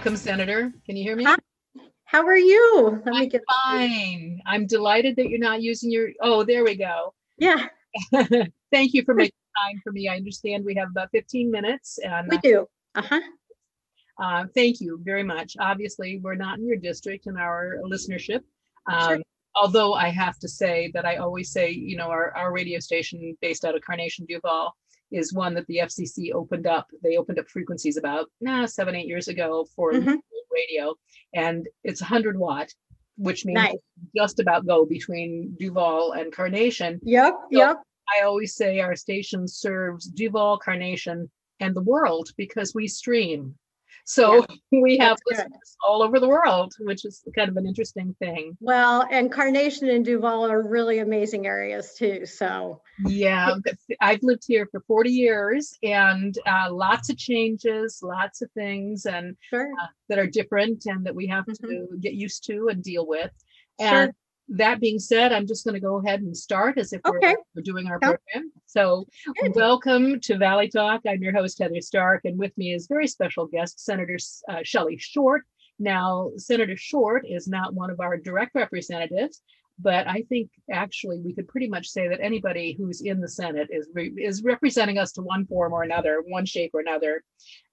Welcome, Senator. Can you hear me? Hi. How are you? Let I'm get fine. I'm delighted that you're not using your, oh, there we go. Yeah, Thank you for making time for me. I understand we have about 15 minutes and we do. Uh-huh. uh, thank you very much. Obviously, we're not in your district and our listenership. Sure. Um, although I have to say that I always say, you know, our, our radio station based out of Carnation Duvall is one that the FCC opened up. They opened up frequencies about nah, seven, eight years ago for Mhm. radio, and it's 100 watt, which means Nice. just about go between Duvall and Carnation. Yep, So- yep. I always say our station serves Duvall, Carnation, and the world because we stream. So we have listeners all over the world, which is kind of an interesting thing. Well, and Carnation and Duvall are really amazing areas too. So, Yeah, I've lived here for 40 years and uh, lots of changes, lots of things and sure. uh, that are different and that we have Mhm. to get used to and deal with. Sure. That being said, I'm just going to go ahead and start as if we're, we're doing our Sounds program. So, Good. welcome to Valley Talk. I'm your host, Heather Stark, and with me is very special guest, Senator uh, Shelly Short. Now, Senator Short is not one of our direct representatives, but I think actually we could pretty much say that anybody who's in the Senate is re- is representing us to one form or another, one shape or another.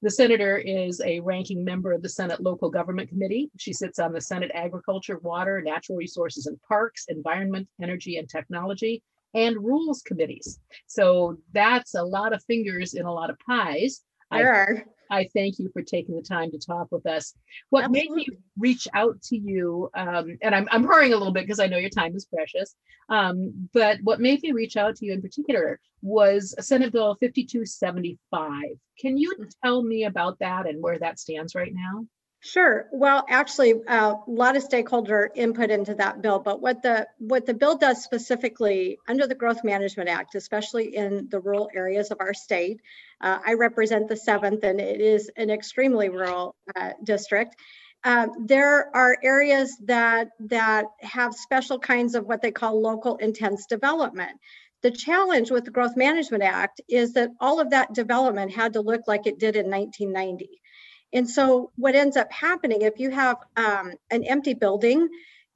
The senator is a ranking member of the Senate Local Government Committee. She sits on the Senate Agriculture, Water, Natural Resources and Parks, Environment, Energy and Technology, and Rules Committees. So that's a lot of fingers in a lot of pies. I are. I thank you for taking the time to talk with us. What made me reach out to you, um, and I'm, I'm hurrying a little bit because I know your time is precious, um, but what made me reach out to you in particular was Senate Bill 5275. Can you Mm. tell me about that and where that stands right now? Sure. Well, actually, uh, a lot of stakeholder input into that bill, but what the what the bill does specifically under the Growth Management Act, especially in the rural areas of our state, uh, I represent the seventh, and it is an extremely rural uh, district. Uh, there are areas that that have special kinds of what they call local intense development. The challenge with the Growth Management Act is that all of that development had to look like it did in 1990. And so what ends up happening if you have um, an empty building,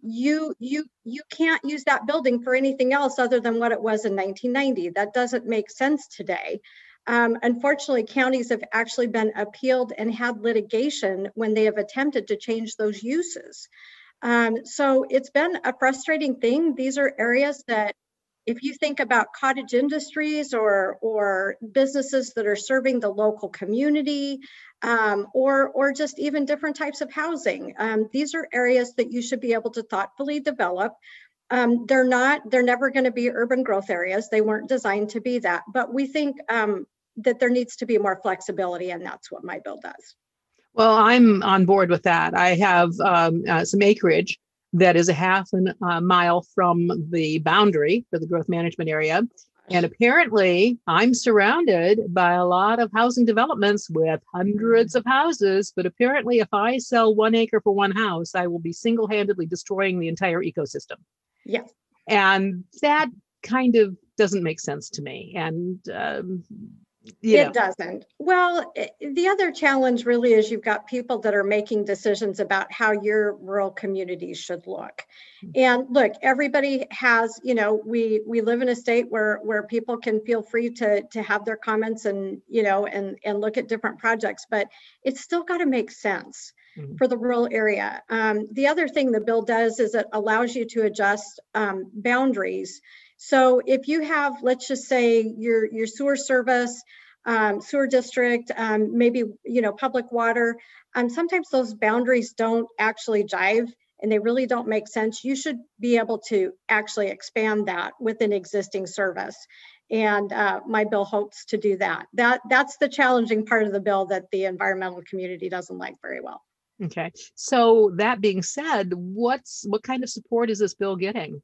you you you can't use that building for anything else other than what it was in 1990. That doesn't make sense today. Um, unfortunately, counties have actually been appealed and had litigation when they have attempted to change those uses. Um, so it's been a frustrating thing. These are areas that if you think about cottage industries or or businesses that are serving the local community um, or or just even different types of housing um, these are areas that you should be able to thoughtfully develop. Um, they're not they're never going to be urban growth areas. They weren't designed to be that but we think um, that there needs to be more flexibility and that's what my bill does. Well, I'm on board with that. I have um, uh, some acreage that is a half an, uh, mile from the boundary for the growth management area. And apparently, I'm surrounded by a lot of housing developments with hundreds of houses. But apparently, if I sell one acre for one house, I will be single handedly destroying the entire ecosystem. yes And that kind of doesn't make sense to me. And, um, It doesn't. Well, i- the other challenge really is you've got people that are making decisions about how your rural communities should look. And look, everybody has, you know, we we live in a state where where people can feel free to to have their comments and, you know, and and look at different projects, but it's still got to make sense Mhm. for the rural area. Um, the other thing the bill does is it allows you to adjust um, boundaries. So if you have, let's just say your your sewer service, um, sewer district, um, maybe you know public water, um, sometimes those boundaries don't actually jive and they really don't make sense. You should be able to actually expand that with an existing service. And uh, my bill hopes to do that. That that's the challenging part of the bill that the environmental community doesn't like very well. okay. So that being said, what's what kind of support is this bill getting?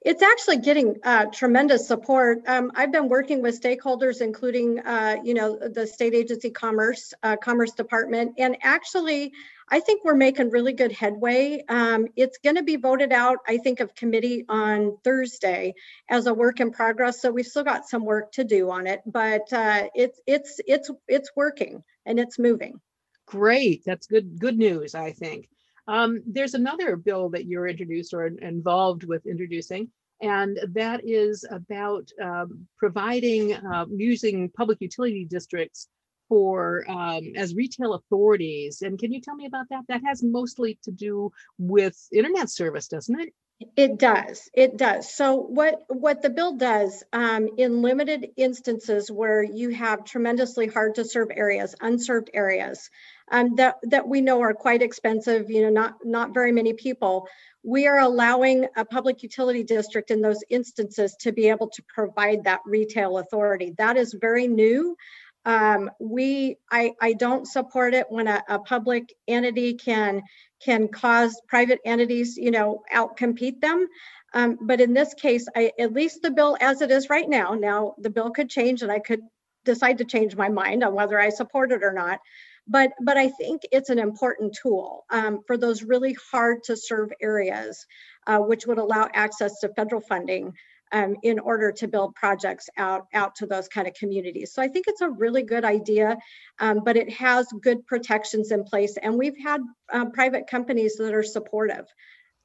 It's actually getting uh, tremendous support. Um, I've been working with stakeholders, including, uh, you know, the state agency commerce, uh, commerce department, and actually, I think we're making really good headway. Um, it's going to be voted out, I think, of committee on Thursday as a work in progress. So we've still got some work to do on it, but uh, it's it's it's it's working and it's moving. Great. That's good. Good news, I think. Um, there's another bill that you're introduced or involved with introducing, and that is about um, providing uh, using public utility districts for um, as retail authorities. And can you tell me about that? That has mostly to do with internet service, doesn't it? It does. It does. So what what the bill does um, in limited instances where you have tremendously hard to serve areas, unserved areas um, that that we know are quite expensive. You know, not not very many people. We are allowing a public utility district in those instances to be able to provide that retail authority. That is very new. Um, we, I, I don't support it when a, a public entity can can cause private entities, you know, outcompete them. Um, but in this case, I, at least the bill as it is right now, now the bill could change and I could decide to change my mind on whether I support it or not. But, but I think it's an important tool um, for those really hard to serve areas, uh, which would allow access to federal funding um, in order to build projects out, out to those kind of communities. So I think it's a really good idea, um, but it has good protections in place. And we've had uh, private companies that are supportive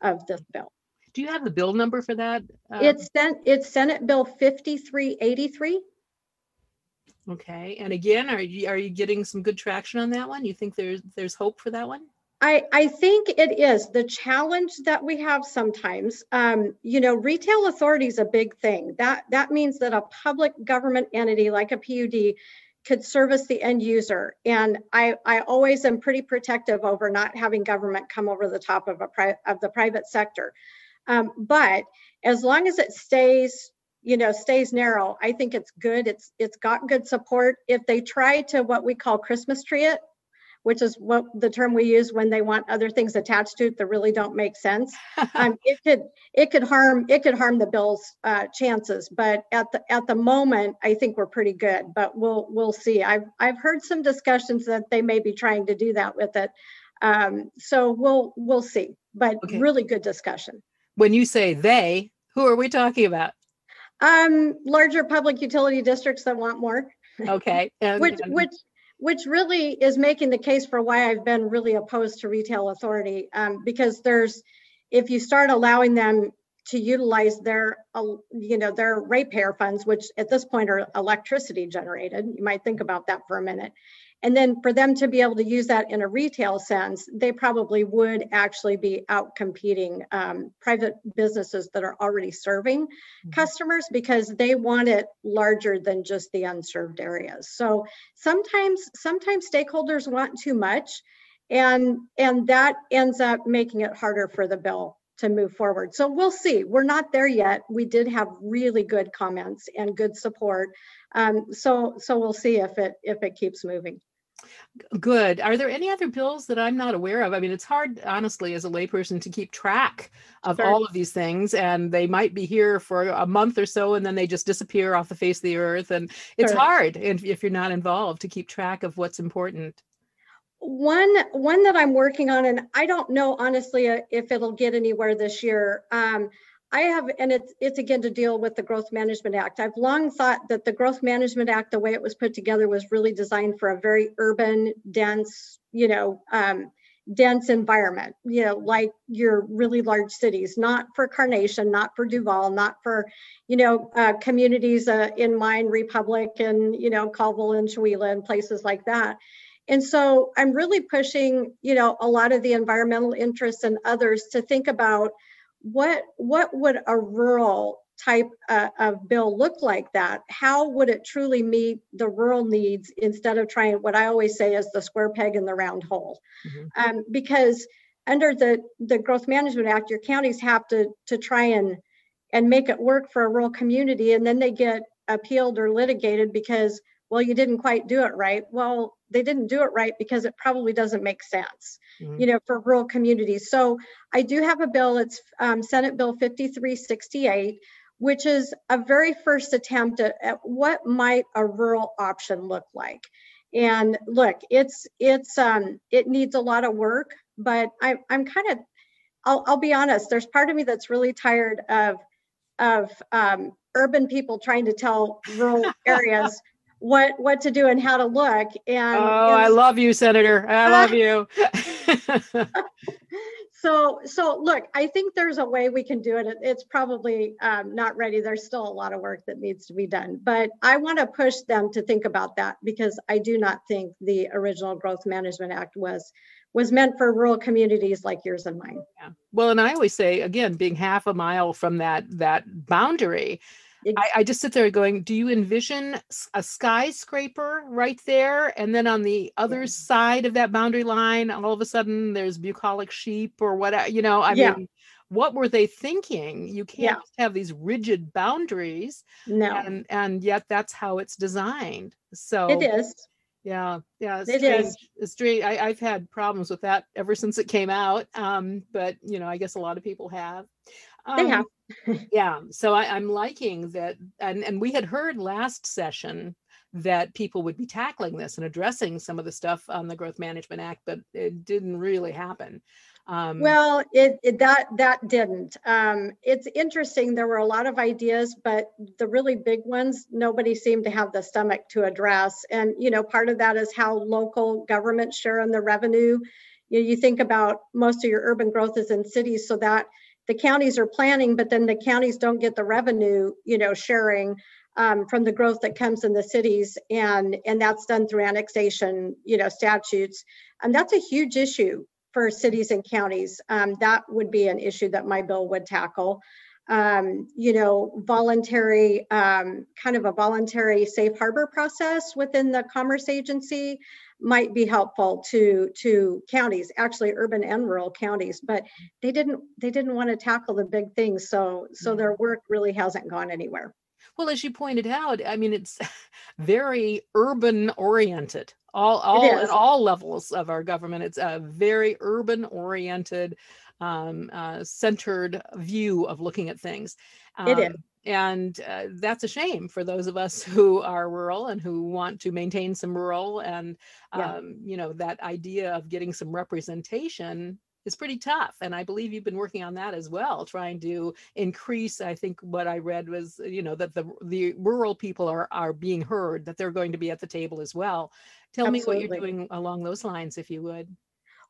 of this bill. Do you have the bill number for that? Um, it's, sent, it's Senate Bill 5383. Okay, and again, are you are you getting some good traction on that one? You think there's there's hope for that one? I, I think it is the challenge that we have sometimes. Um, you know, retail authority is a big thing. That that means that a public government entity like a PUD could service the end user. And I, I always am pretty protective over not having government come over the top of a pri- of the private sector. Um, but as long as it stays you know stays narrow i think it's good it's it's got good support if they try to what we call christmas tree it which is what the term we use when they want other things attached to it that really don't make sense. um, it could it could harm it could harm the bill's uh, chances, but at the at the moment, I think we're pretty good. But we'll we'll see. I've I've heard some discussions that they may be trying to do that with it. Um, so we'll we'll see. But okay. really good discussion. When you say they, who are we talking about? Um, larger public utility districts that want more. Okay. And, which and... which which really is making the case for why I've been really opposed to retail authority um, because there's if you start allowing them to utilize their uh, you know their ratepayer funds which at this point are electricity generated you might think about that for a minute and then for them to be able to use that in a retail sense, they probably would actually be out competing um, private businesses that are already serving mm-hmm. customers because they want it larger than just the unserved areas. So sometimes, sometimes stakeholders want too much and, and that ends up making it harder for the bill to move forward. So we'll see. We're not there yet. We did have really good comments and good support. Um, so so we'll see if it if it keeps moving. Good. Are there any other bills that I'm not aware of? I mean, it's hard, honestly, as a layperson to keep track of sure. all of these things, and they might be here for a month or so, and then they just disappear off the face of the earth. And it's sure. hard if, if you're not involved to keep track of what's important. One one that I'm working on, and I don't know honestly uh, if it'll get anywhere this year. Um, I have, and it's, it's again to deal with the Growth Management Act. I've long thought that the Growth Management Act, the way it was put together, was really designed for a very urban, dense, you know, um, dense environment, you know, like your really large cities, not for Carnation, not for Duvall, not for, you know, uh, communities uh, in Mine Republic and, you know, Colville and Chewelah and places like that. And so I'm really pushing, you know, a lot of the environmental interests and others to think about what what would a rural type uh, of bill look like that? How would it truly meet the rural needs instead of trying what i always say is the square peg in the round hole? Mm-hmm. um, because under the the growth management act your counties have to to try and and make it work for a rural community and then they get appealed or litigated because well you didn't quite do it right. Well they didn't do it right because it probably doesn't make sense mm-hmm. you know for rural communities so i do have a bill it's um, senate bill 5368 which is a very first attempt at, at what might a rural option look like and look it's it's um it needs a lot of work but I, i'm kind of I'll, I'll be honest there's part of me that's really tired of of um, urban people trying to tell rural areas what what to do and how to look. And oh, I love you, Senator. I love you. so so look, I think there's a way we can do it. It's probably um, not ready. There's still a lot of work that needs to be done, but I want to push them to think about that because I do not think the original Growth Management Act was was meant for rural communities like yours and mine. Yeah. Well, and I always say again, being half a mile from that that boundary, I, I, just sit there going, do you envision a skyscraper right there? And then on the other yeah. side of that boundary line, all of a sudden there's bucolic sheep or whatever, you know, I yeah. mean, what were they thinking? You can't yeah. have these rigid boundaries. No. And, and yet that's how it's designed. So it is. Yeah, yeah, it's it strange. Is. It's strange. I, have had problems with that ever since it came out. Um, but you know, I guess a lot of people have. Um, they have. yeah. So I, I'm liking that, and and we had heard last session that people would be tackling this and addressing some of the stuff on the Growth Management Act, but it didn't really happen. Um, well, it, it, that that didn't. Um, it's interesting. There were a lot of ideas, but the really big ones, nobody seemed to have the stomach to address. And you know, part of that is how local governments share in the revenue. You, know, you think about most of your urban growth is in cities, so that the counties are planning, but then the counties don't get the revenue, you know, sharing um, from the growth that comes in the cities, and and that's done through annexation, you know, statutes, and that's a huge issue for cities and counties. Um, that would be an issue that my bill would tackle. Um, you know, voluntary, um, kind of a voluntary safe harbor process within the Commerce Agency might be helpful to to counties, actually urban and rural counties. But they didn't they didn't want to tackle the big things, so so their work really hasn't gone anywhere. Well, as you pointed out, I mean, it's very urban oriented. All, all at all levels of our government, it's a very urban oriented, um, uh, centered view of looking at things. Um, it is. Um, and uh, that's a shame for those of us who are rural and who want to maintain some rural and yeah. um, you know that idea of getting some representation is pretty tough. And I believe you've been working on that as well, trying to increase. I think what I read was, you know, that the the rural people are are being heard, that they're going to be at the table as well. Tell Absolutely. me what you're doing along those lines, if you would.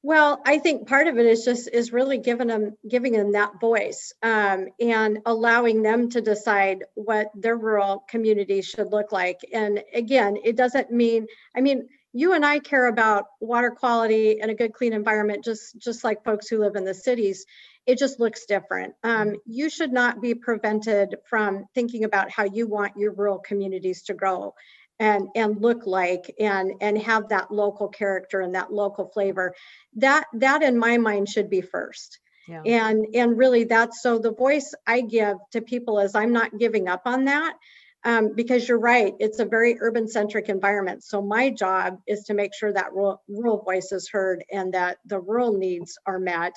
Well, I think part of it is just is really giving them giving them that voice um, and allowing them to decide what their rural community should look like. And again, it doesn't mean I mean you and I care about water quality and a good clean environment just just like folks who live in the cities it just looks different um, mm-hmm. you should not be prevented from thinking about how you want your rural communities to grow and and look like and and have that local character and that local flavor that that in my mind should be first yeah. and and really that's so the voice i give to people is i'm not giving up on that um, because you're right, it's a very urban centric environment. So my job is to make sure that rural, rural voice is heard and that the rural needs are met.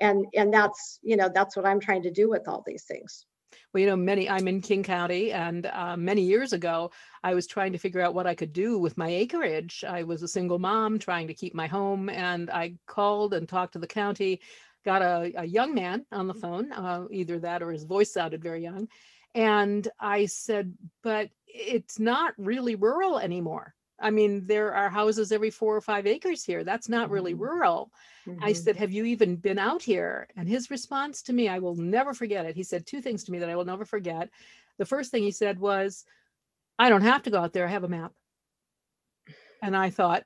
And, and that's, you know, that's what I'm trying to do with all these things. Well, you know, many, I'm in King County, and uh, many years ago, I was trying to figure out what I could do with my acreage. I was a single mom trying to keep my home, and I called and talked to the county, got a, a young man on the phone, uh, either that or his voice sounded very young and I said, but it's not really rural anymore. I mean, there are houses every four or five acres here. That's not really mm-hmm. rural. Mm-hmm. I said, Have you even been out here? And his response to me, I will never forget it. He said two things to me that I will never forget. The first thing he said was, I don't have to go out there. I have a map. And I thought,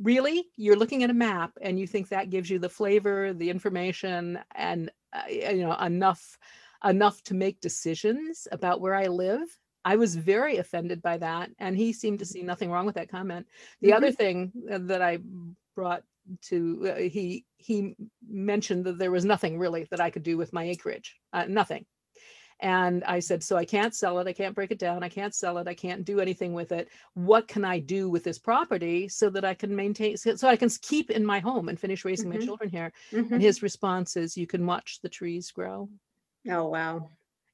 Really? You're looking at a map and you think that gives you the flavor, the information, and, uh, you know, enough enough to make decisions about where I live. I was very offended by that. And he seemed to see nothing wrong with that comment. The mm-hmm. other thing uh, that I brought to, uh, he, he mentioned that there was nothing really that I could do with my acreage, uh, nothing. And I said, so I can't sell it. I can't break it down. I can't sell it. I can't do anything with it. What can I do with this property so that I can maintain, so I can keep in my home and finish raising mm-hmm. my children here? Mm-hmm. And his response is, you can watch the trees grow. Oh, wow.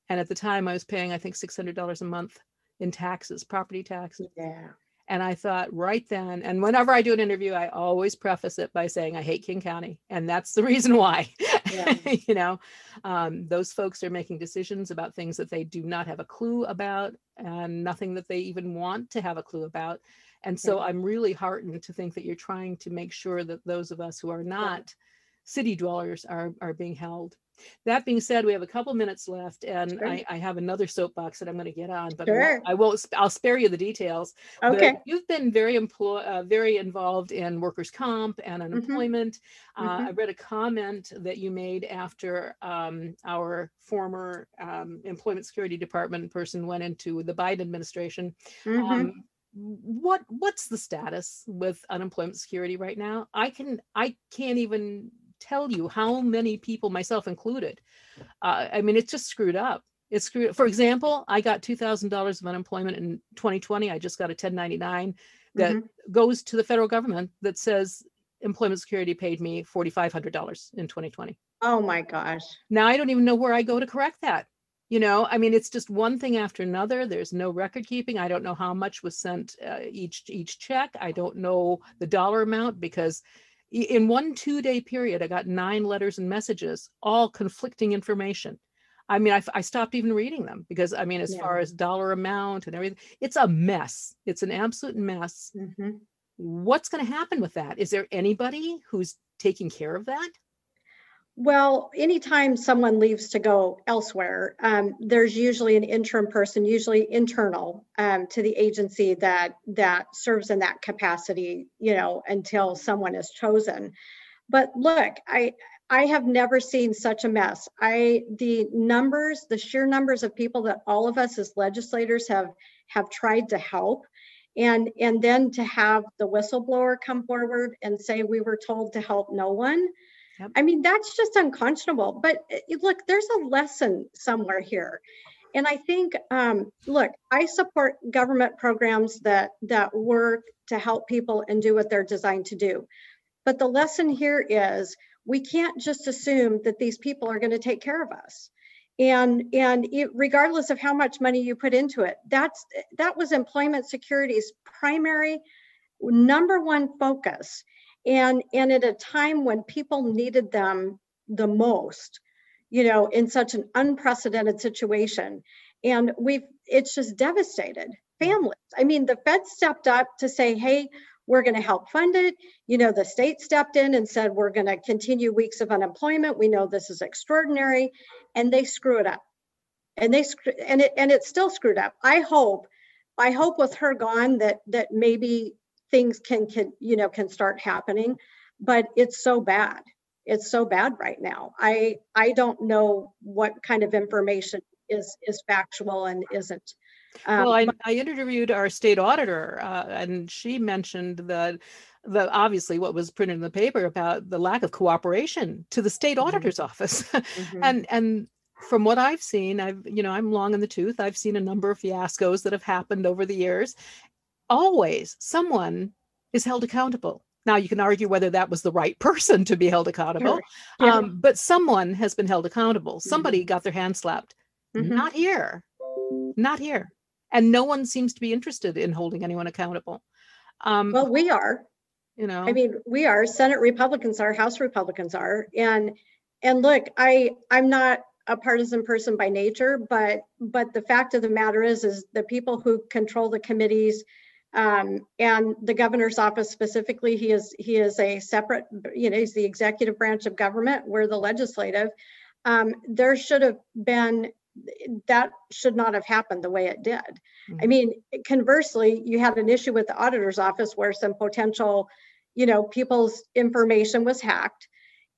And at the time I was paying, I think, $600 a month in taxes, property taxes. Yeah. And I thought right then, and whenever I do an interview, I always preface it by saying I hate King County, and that's the reason why. Yeah. you know, um, those folks are making decisions about things that they do not have a clue about, and nothing that they even want to have a clue about. And so I'm really heartened to think that you're trying to make sure that those of us who are not city dwellers are are being held. That being said, we have a couple minutes left, and Sure. I, I have another soapbox that I'm going to get on, but I Sure. won't- I won't. I'll spare you the details. but Okay. you've been very employ, uh, very involved in workers' comp and Mm-hmm. unemployment. Uh, I read a comment that you made after um, our former um, employment security department person went into the Biden administration. Mhm. Um, what what's the status with unemployment security right now? I can I can't even tell you how many people, myself included. Uh, I mean, it's just screwed up. It's screwed. For example, I got two thousand dollars of unemployment in 2020. I just got a 1099 that Mhm. goes to the federal government that says employment security paid me $4,500 in 2020 Oh my gosh. now i don't even know where i go to correct that you know i mean it's just one thing after another there's no record keeping i don't know how much was sent uh, each each check i don't know the dollar amount because in one two day period i got nine letters and messages all conflicting information. I mean I stopped even reading them because i mean as Yeah. far as dollar amount and everything it's a mess. It's an absolute mess. Mhm. what's going to happen with that? Is there anybody who's taking care of that Well, anytime someone leaves to go elsewhere, um, there's usually an interim person, usually internal um, to the agency that that serves in that capacity, you know, until someone is chosen. But look, I I have never seen such a mess. I the numbers, the sheer numbers of people that all of us as legislators have have tried to help, and and then to have the whistleblower come forward and say we were told to help no one. Yep. I mean, that's just unconscionable. But uh, look, there's a lesson somewhere here. And I think, um, look, I support government programs that that work to help people and do what they're designed to do. But the lesson here is we can't just assume that these people are going to take care of us. And and it, regardless of how much money you put into it, that's that was employment security's primary number one focus and and at a time when people needed them the most you know in such an unprecedented situation. And we've it's just devastated families. I mean the fed stepped up to say hey we're going to help fund it. You know the state stepped in and said we're going to continue weeks of unemployment. We know this is extraordinary. And they screw it up. And they and it and it's still screwed up. I hope i hope with her gone that that maybe things can can you know can start happening but it's so bad it's so bad right now i i don't know what kind of information is is factual and isn't Um, well, I, I interviewed our state auditor, uh, and she mentioned that the obviously what was printed in the paper about the lack of cooperation to the state Mhm. auditor's office, Mhm. and and from what I've seen, I've you know I'm long in the tooth. I've seen a number of fiascos that have happened over the years. Always, someone is held accountable. Now you can argue whether that was the right person to be held accountable, Sure. Yeah. um, but someone has been held accountable. Somebody got their hand slapped. Mhm. Not here. Not here. And no one seems to be interested in holding anyone accountable. Um, well we are you know, I mean, we are Senate Republicans are, House Republicans are, and and look, I I'm not a partisan person by nature, but but the fact of the matter is, is the people who control the committees um, and the governor's office specifically, he is he is a separate, you know, he's the executive branch of government. We're the legislative. Um, there should have been that should not have happened the way it did. I Mhm. mean, conversely, you had an issue with the auditor's office where some potential you know, people's information was hacked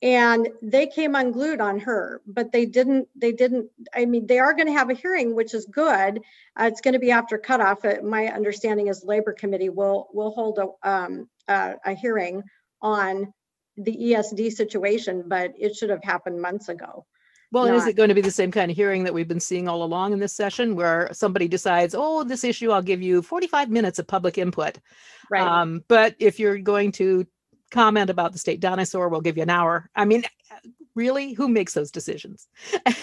and they came unglued on her, but they didn't, they didn't, I mean, they are going to have a hearing, which is good. Uh, it's going to be after cutoff. Uh, My understanding is Labor Committee will, will hold a, um, a, a hearing on the ESD situation, but it should have happened months ago. well, is it going to be the same kind of hearing that we've been seeing all along in this session where somebody decides, oh, this issue, I'll give you 45 minutes of public input. Right. Um, but if you're going to comment about the state dinosaur, we'll give you an hour. I mean, really, who makes those decisions?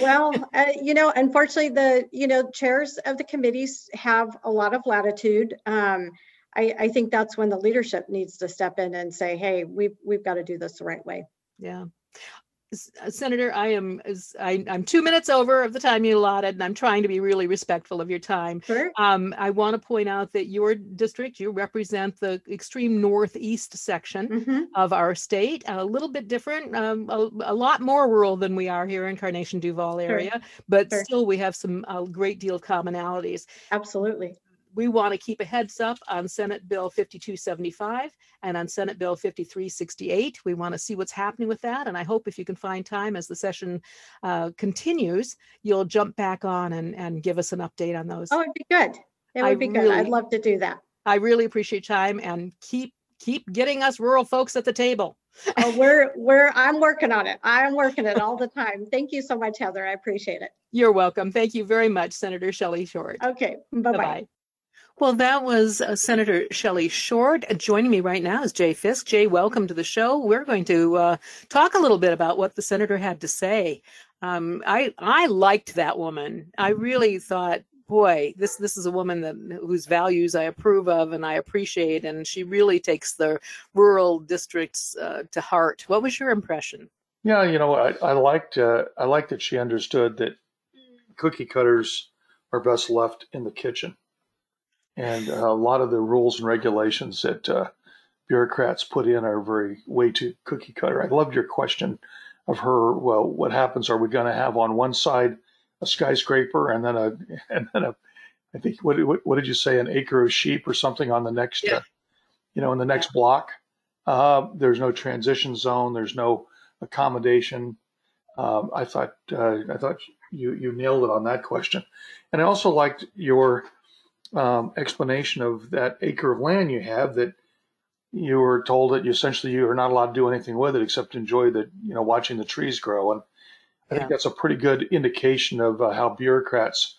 Well, uh, you know, unfortunately, the, you know, chairs of the committees have a lot of latitude. Um, I, I think that's when the leadership needs to step in and say, hey, we've, we've got to do this the right way. Yeah. Uh, Senator, I am I, am two minutes over of the time you allotted, and I'm trying to be really respectful of your time. Sure. Um, I want to point out that your district, you represent the extreme northeast section Mhm. of our state, a little bit different, um, a, a lot more rural than we are here in Carnation Duvall area, sure. but Sure. still we have some a great deal of commonalities Absolutely. We want to keep a heads up on Senate Bill 5275 and on Senate Bill 5368. We want to see what's happening with that. And I hope if you can find time as the session uh, continues, you'll jump back on and, and give us an update on those. Oh, it'd be good. It I would be good. I'd love to do that. I really appreciate time and keep keep getting us rural folks at the table. Oh, we're, we're, I'm working on it. I'm working it all the time. Thank you so much, Heather. I appreciate it. You're welcome. Thank you very much, Senator Shelly Short. Okay, bye-bye. Bye-bye. Well, that was uh, Senator Shelly Short. Uh, Joining me right now is Jay Fiske. Jay, welcome to the show. We're going to uh, talk a little bit about what the senator had to say. Um, I I liked that woman. I really thought, boy, this this is a woman that whose values I approve of and I appreciate, and she really takes the rural districts uh, to heart. What was your impression? Yeah, you know, I, I liked uh, I liked that she understood that cookie cutters are best left in the kitchen, and uh, a lot of the rules and regulations that uh, bureaucrats put in are very way too cookie cutter. I loved your question of her. Well, what happens? Are we going to have on one side a skyscraper and then a and then a I think what what, what did you say an acre of sheep or something on the next Yeah. uh, you know in the next block? Uh, there's no transition zone. There's no accommodation. Um, I thought uh, I thought you you nailed it on that question, and I also liked your um, explanation of that acre of land you have that you were told that you essentially you are not allowed to do anything with it except enjoy the you know watching the trees grow, and I Yeah. think that's a pretty good indication of uh, how bureaucrats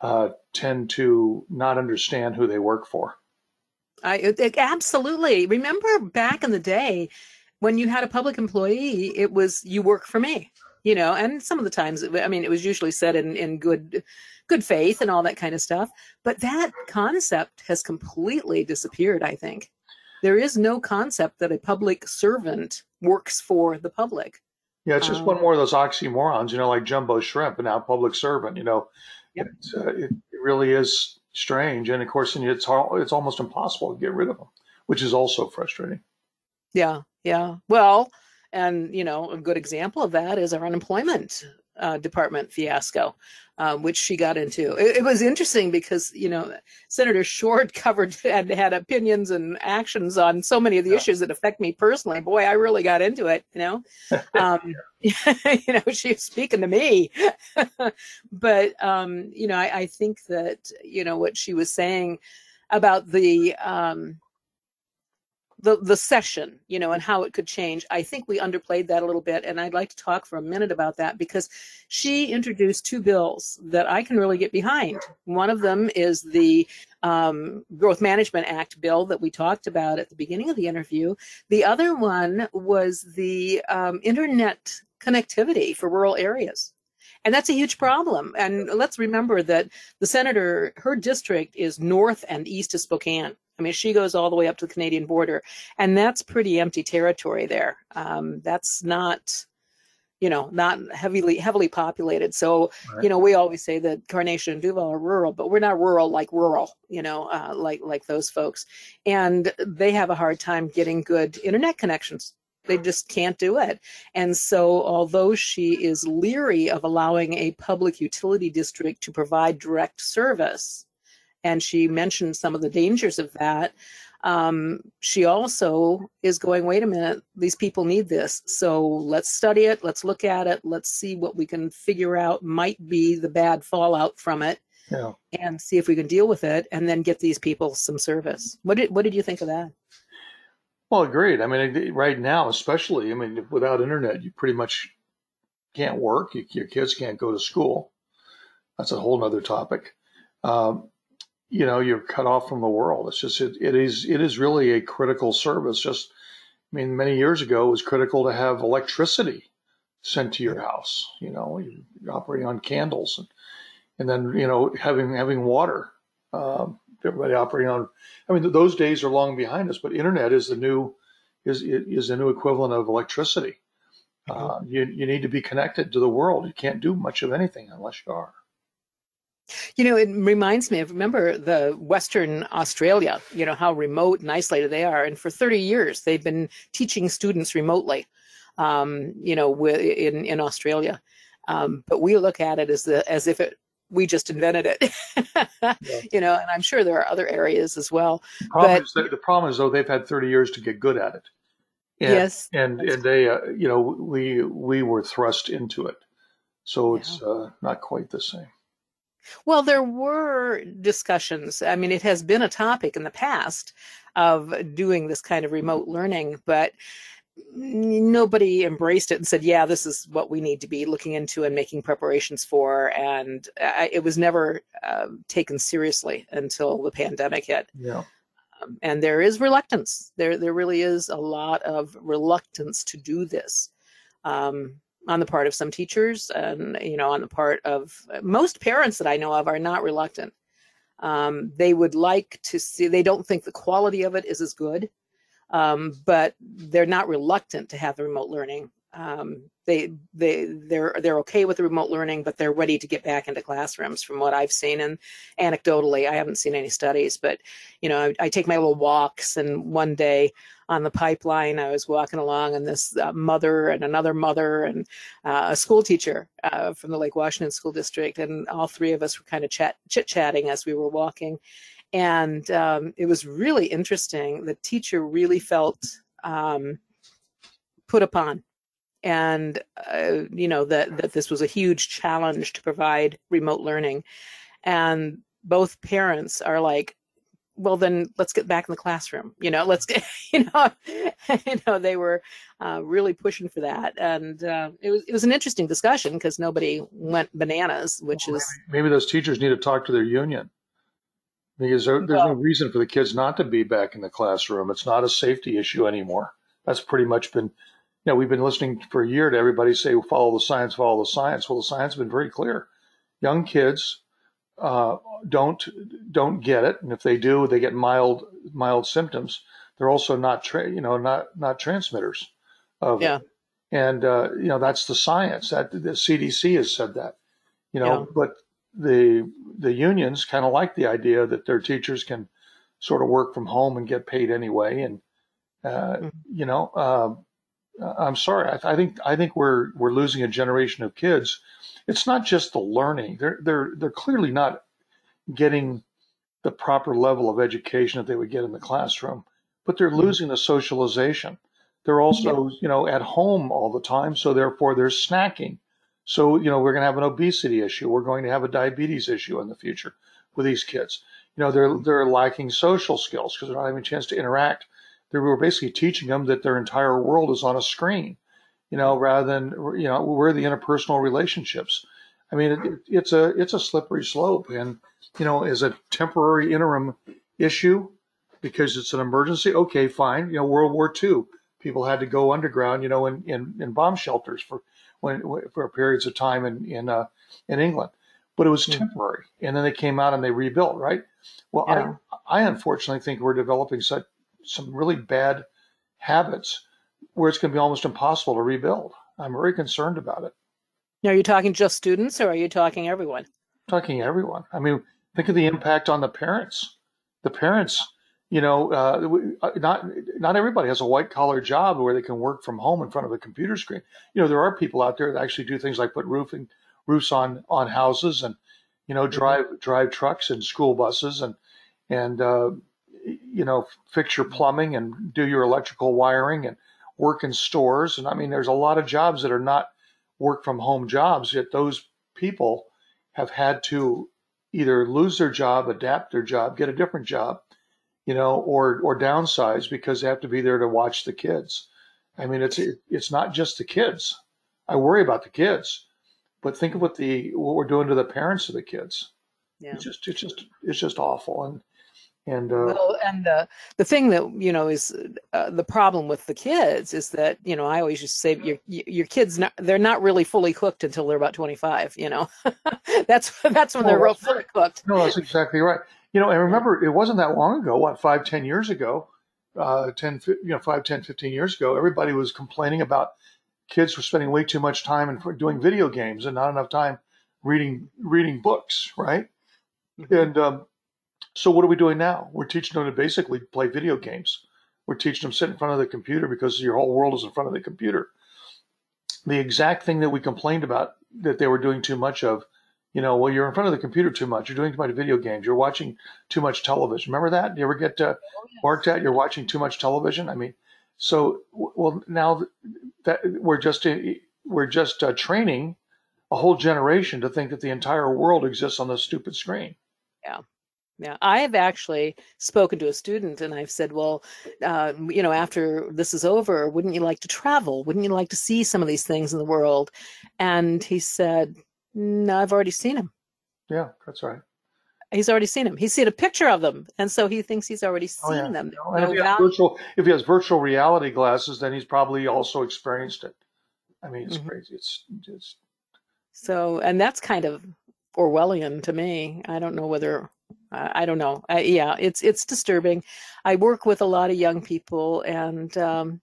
uh, tend to not understand who they work for. I absolutely remember back in the day when you had a public employee, it was you work for me, you know. And some of the times, I mean, it was usually said in in good good faith and all that kind of stuff. But that concept has completely disappeared. I think there is no concept that a public servant works for the public. Yeah, it's just Um, one more of those oxymorons, you know, like jumbo shrimp and now public servant. You know, Yep. uh, it, it really is strange, and of course, and it's it's almost impossible to get rid of them, which is also frustrating. Yeah, yeah. Well, and you know, a good example of that is our unemployment uh, department fiasco, uh, which she got into. It, it was interesting because you know Senator Short covered and had opinions and actions on so many of the Yeah. issues that affect me personally. Boy, I really got into it. You know, um, you know, she was speaking to me. but um, you know, I, I think that you know what she was saying about the um, the the session, you know, and how it could change. I think we underplayed that a little bit, and I'd like to talk for a minute about that because she introduced two bills that I can really get behind. One of them is the um, Growth Management Act bill that we talked about at the beginning of the interview. The other one was the um, internet connectivity for rural areas. And that's a huge problem. And let's remember that the senator, her district is north and east of Spokane. I mean, she goes all the way up to the Canadian border, and that's pretty empty territory there. Um, that's not, you know, not heavily heavily populated. So, Right. you know, we always say that Carnation and Duvall are rural, but we're not rural like rural, you know, uh, like like those folks. And they have a hard time getting good internet connections. They just can't do it. And so, although she is leery of allowing a public utility district to provide direct service, and she mentioned some of the dangers of that, um, she also is going, wait a minute, these people need this. So let's study it, let's look at it, let's see what we can figure out might be the bad fallout from it, Yeah. and see if we can deal with it, and then get these people some service. What did what did you think of that? Well, agreed. I mean, right now, especially, I mean, without internet, you pretty much can't work. Your kids can't go to school. That's a whole nother topic. Um, you know, you're cut off from the world. It's just, it, it is, it is really a critical service. Just, I mean, many years ago, it was critical to have electricity sent to your house. You know, you're operating on candles, and, and then you know having having water. Um, everybody operating on. I mean, those days are long behind us. But internet is the new is is the new equivalent of electricity. Mm-hmm. Uh, you you need to be connected to the world. You can't do much of anything unless you are. You know, it reminds me of remember the Western Australia. You know how remote and isolated they are, and for 30 years they've been teaching students remotely. Um, you know, in in Australia, um, but we look at it as the as if it we just invented it. yeah. You know, and I'm sure there are other areas as well. The problem, but, is the problem is though they've had 30 years to get good at it. And, yes, and and they, uh, you know, we we were thrust into it, so yeah. it's uh, not quite the same. Well, there were discussions. I mean, it has been a topic in the past of doing this kind of remote learning, but nobody embraced it and said, yeah, this is what we need to be looking into and making preparations for. And I, it was never uh, taken seriously until the pandemic hit. Yeah. Um, and there is reluctance. There, there really is a lot of reluctance to do this. Um, on the part of some teachers and you know on the part of most parents that i know of are not reluctant. Um, they would like to see they don't think the quality of it is as good um, but they're not reluctant to have the remote learning um, they they they're they're okay with the remote learning, but they're ready to get back into classrooms. From what I've seen, and anecdotally, I haven't seen any studies, but you know, I, I take my little walks. And one day on the pipeline, I was walking along, and this uh, mother and another mother and uh, a school teacher uh, from the Lake Washington School District, and all three of us were kind of chat chit chatting as we were walking, and um, it was really interesting. The teacher really felt um, put upon and uh, you know that that this was a huge challenge to provide remote learning. And both parents are like well then let's get back in the classroom you know let's get you know you know they were uh, really pushing for that. And uh, it was it was an interesting discussion because nobody went bananas which well, is maybe those teachers need to talk to their union. Because there, there's well, no reason for the kids not to be back in the classroom. It's not a safety issue anymore. That's pretty much been know, we've been listening for a year to everybody say, follow the science, follow the science. Well, the science has been very clear. Young kids uh, don't don't get it, and if they do, they get mild mild symptoms. They're also not tra- you know not not transmitters of yeah. It. And uh, you know that's the science. That the CDC has said that. You know, yeah. but the the unions kind of like the idea that their teachers can sort of work from home and get paid anyway, and uh, mm-hmm. you know. I'm sorry. I, I, think I think we're we're losing a generation of kids. It's not just the learning; they're they're they're clearly not getting the proper level of education that they would get in the classroom, but they're mm-hmm. losing the socialization. They're also, you know, at home all the time, so therefore they're snacking. So, you know, we're going to have an obesity issue. We're going to have a diabetes issue in the future with these kids. You know, they're they're lacking social skills because they're not having a chance to interact they were basically teaching them that their entire world is on a screen, you know, rather than you know where are the interpersonal relationships. I mean, it, it's a it's a slippery slope, and you know, as a temporary interim issue because it's an emergency. Okay, fine. You know, World War II, people had to go underground, you know, in in, in bomb shelters for when for periods of time in in uh, in England, but it was hmm. temporary, and then they came out and they rebuilt, right? Well, yeah. I I unfortunately think we're developing such some really bad habits where it's going to be almost impossible to rebuild. I'm very concerned about it. Now, are you talking just students or are you talking everyone? talking everyone. I mean, think of the impact on the parents. The parents, you know, uh, uh not not everybody has a white collar job where they can work from home in front of a computer screen. You know, there are people out there that actually do things like put roofing roofs on on houses and you know mm-hmm. drive mm-hmm. drive trucks and school buses and and uh, you know, fix your plumbing and do your electrical wiring and work in stores. And I mean, there's a lot of jobs that are not work from home jobs, yet those people have had to either lose their job, adapt their job, get a different job, you know, or or downsize because they have to be there to watch the kids. I mean, it's it's not just the kids. I worry about the kids, but think of what the what we're doing to the parents of the kids. Yeah. It's just it's just it's just awful. And and uh, well, and the the thing that you know is uh, the problem with the kids is that you know I always just say your your kids not, they're not really fully cooked until they're about 25. You know, that's that's when they're real fully cooked. No, that's exactly right. You know, and remember, it wasn't that long ago, what, five, ten years ago, uh, 10, you know, five, ten, fifteen years ago, everybody was complaining about kids were spending way too much time and doing video games and not enough time reading reading books, right? Mm-hmm. And um, so, what are we doing now? We're teaching them to basically play video games. We're teaching them to sit in front of the computer because your whole world is in front of the computer. The exact thing that we complained about that they were doing too much of you know, well, you're in front of the computer too much. You're doing too much video games. You're watching too much television. Remember that? Do you ever get uh, oh, barked at? You're watching too much television. I mean, so well now that we're just uh, we're just uh, training a whole generation to think that the entire world exists on this stupid screen. Yeah. Yeah, I have actually spoken to a student and I've said, well, uh, you know, after this is over, wouldn't you like to travel? Wouldn't you like to see some of these things in the world? And he said, no, I've already seen them. Yeah, that's right. He's already seen him. He's seen a picture of them, and so he thinks he's already seen oh, yeah. them. No, and if, he virtual, if he has virtual reality glasses, then he's probably also experienced it. I mean, it's mm-hmm. crazy. It's just so, and that's kind of Orwellian to me. I don't know whether I don't know. I, yeah, it's it's disturbing. I work with a lot of young people, and um,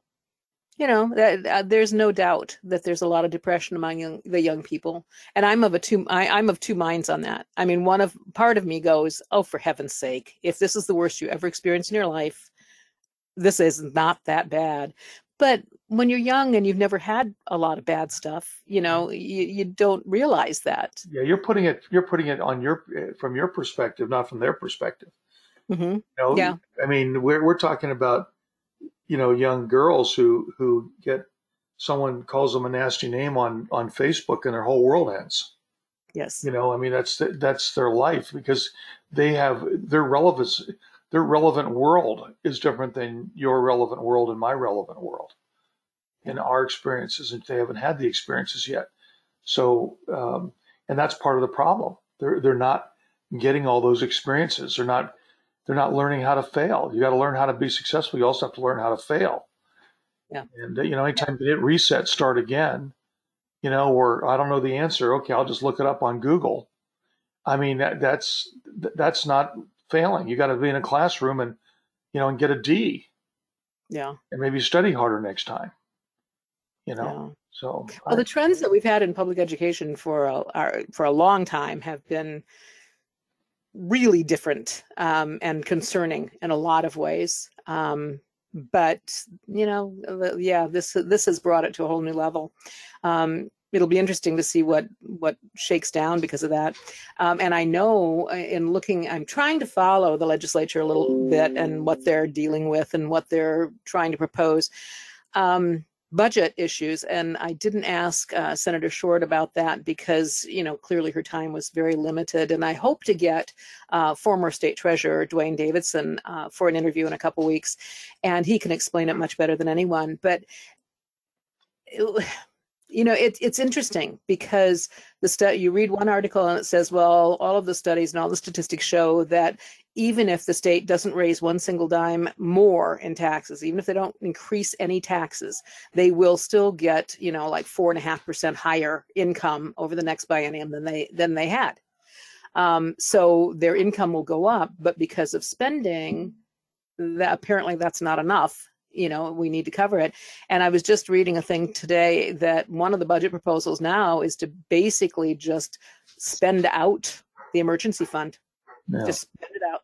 you know, that, there's no doubt that there's a lot of depression among young, the young people, and I'm of a two. I, I'm of two minds on that. I mean, one of part of me goes, "Oh, for heaven's sake! If this is the worst you ever experienced in your life, this is not that bad." But when you're young and you've never had a lot of bad stuff, you know, you, you don't realize that. Yeah, you're putting it. You're putting it on your eh, from your perspective, not from their perspective. Mm-hmm. You know, yeah. I mean, we're we're talking about you know young girls who who get someone calls them a nasty name on on Facebook and their whole world ends. Yes. You know, I mean that's that's their life because they have their relevance their relevant world is different than your relevant world and my relevant world. In our experiences, and they haven't had the experiences yet. So, um, and that's part of the problem. They're they're not getting all those experiences. They're not they're not learning how to fail. You got to learn how to be successful. You also have to learn how to fail. Yeah. And you know, anytime you hit reset, start again. You know, or I don't know the answer. Okay, I'll just look it up on Google. I mean, that, that's that's not failing. You got to be in a classroom and you know and get a D. Yeah. And maybe study harder next time. You know. Yeah. So well, I, the trends that we've had in public education for a, for a long time have been really different um, and concerning in a lot of ways. Um, but you know, yeah, this this has brought it to a whole new level. Um, it'll be interesting to see what what shakes down because of that. Um, and I know uh, in looking, I'm trying to follow the legislature a little bit and what they're dealing with and what they're trying to propose. Um, budget issues. And I didn't ask uh, Senator Short about that because, you know, clearly her time was very limited. And I hope to get uh, former State Treasurer Duane Davidson uh, for an interview in a couple weeks, and he can explain it much better than anyone. But it, you know, it, it's interesting because the stu- you read one article and it says, well, all of the studies and all the statistics show that even if the state doesn't raise one single dime more in taxes, even if they don't increase any taxes, they will still get, you know, like four and a half percent higher income over the next biennium than they than they had. Um, so their income will go up, but because of spending, that apparently that's not enough. You know, we need to cover it. And I was just reading a thing today that one of the budget proposals now is to basically just spend out the emergency fund. Yeah. Just spend it out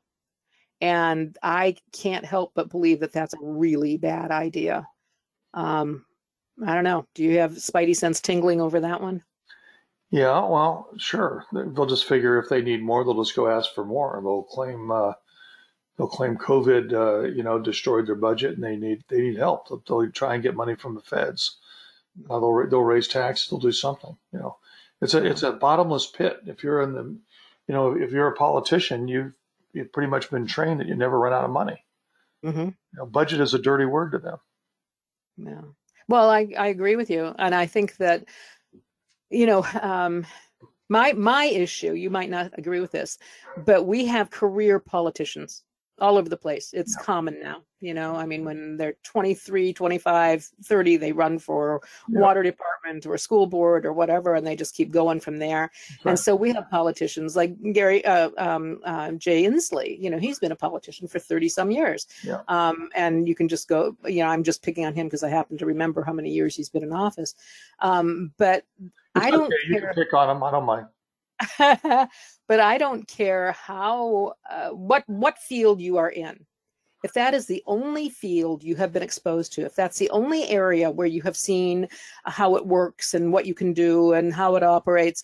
and I can't help but believe that that's a really bad idea. Um, I don't know. Do you have Spidey sense tingling over that one? Yeah, well, sure. They'll just figure if they need more, they'll just go ask for more. They'll claim uh, they'll claim COVID, uh, you know, destroyed their budget, and they need they need help. They'll, they'll try and get money from the feds. Uh, they'll they'll raise taxes. They'll do something. You know, it's a it's a bottomless pit. If you're in the, you know, if you're a politician, you you've pretty much been trained that you never run out of money. Mm-hmm. You know, budget is a dirty word to them. Yeah. Well, I, I agree with you. And I think that, you know, um, my my issue, you might not agree with this, but we have career politicians all over the place. It's yeah. common now. You know, I mean, when they're 23, 25, 30, they run for yeah. water department or school board or whatever, and they just keep going from there. Right. And so we have politicians like Gary uh, um, uh, Jay Inslee. You know, he's been a politician for 30 some years. Yeah. Um, and you can just go, you know, I'm just picking on him because I happen to remember how many years he's been in office. Um, but it's I don't okay. You can pick on him. I don't mind. but I don't care how uh, what what field you are in. If that is the only field you have been exposed to, if that's the only area where you have seen how it works and what you can do and how it operates,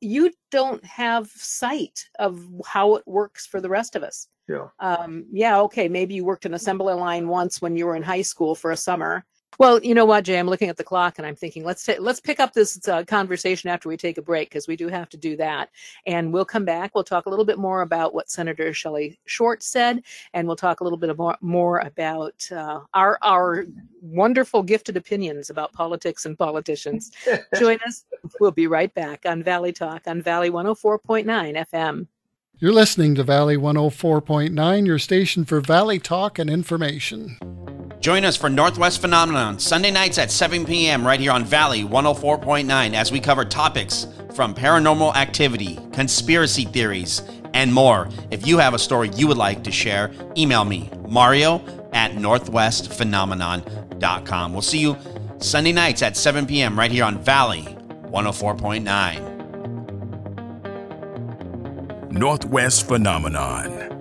you don't have sight of how it works for the rest of us. Yeah. Um, yeah. Okay. Maybe you worked an assembly line once when you were in high school for a summer, well, you know what, Jay? I'm looking at the clock and I'm thinking let's t- let's pick up this uh, conversation after we take a break because we do have to do that. And we'll come back. We'll talk a little bit more about what Senator Shelly Short said, and we'll talk a little bit more, more about uh, our our wonderful gifted opinions about politics and politicians. Join us. We'll be right back on Valley Talk on Valley 104.9 FM. You're listening to Valley 104.9, your station for Valley Talk and information. Join us for Northwest Phenomenon Sunday nights at 7 p.m. right here on Valley 104.9 as we cover topics from paranormal activity, conspiracy theories, and more. If you have a story you would like to share, email me, Mario at northwestphenomenon.com. We'll see you Sunday nights at 7 p.m. right here on Valley 104.9. Northwest Phenomenon.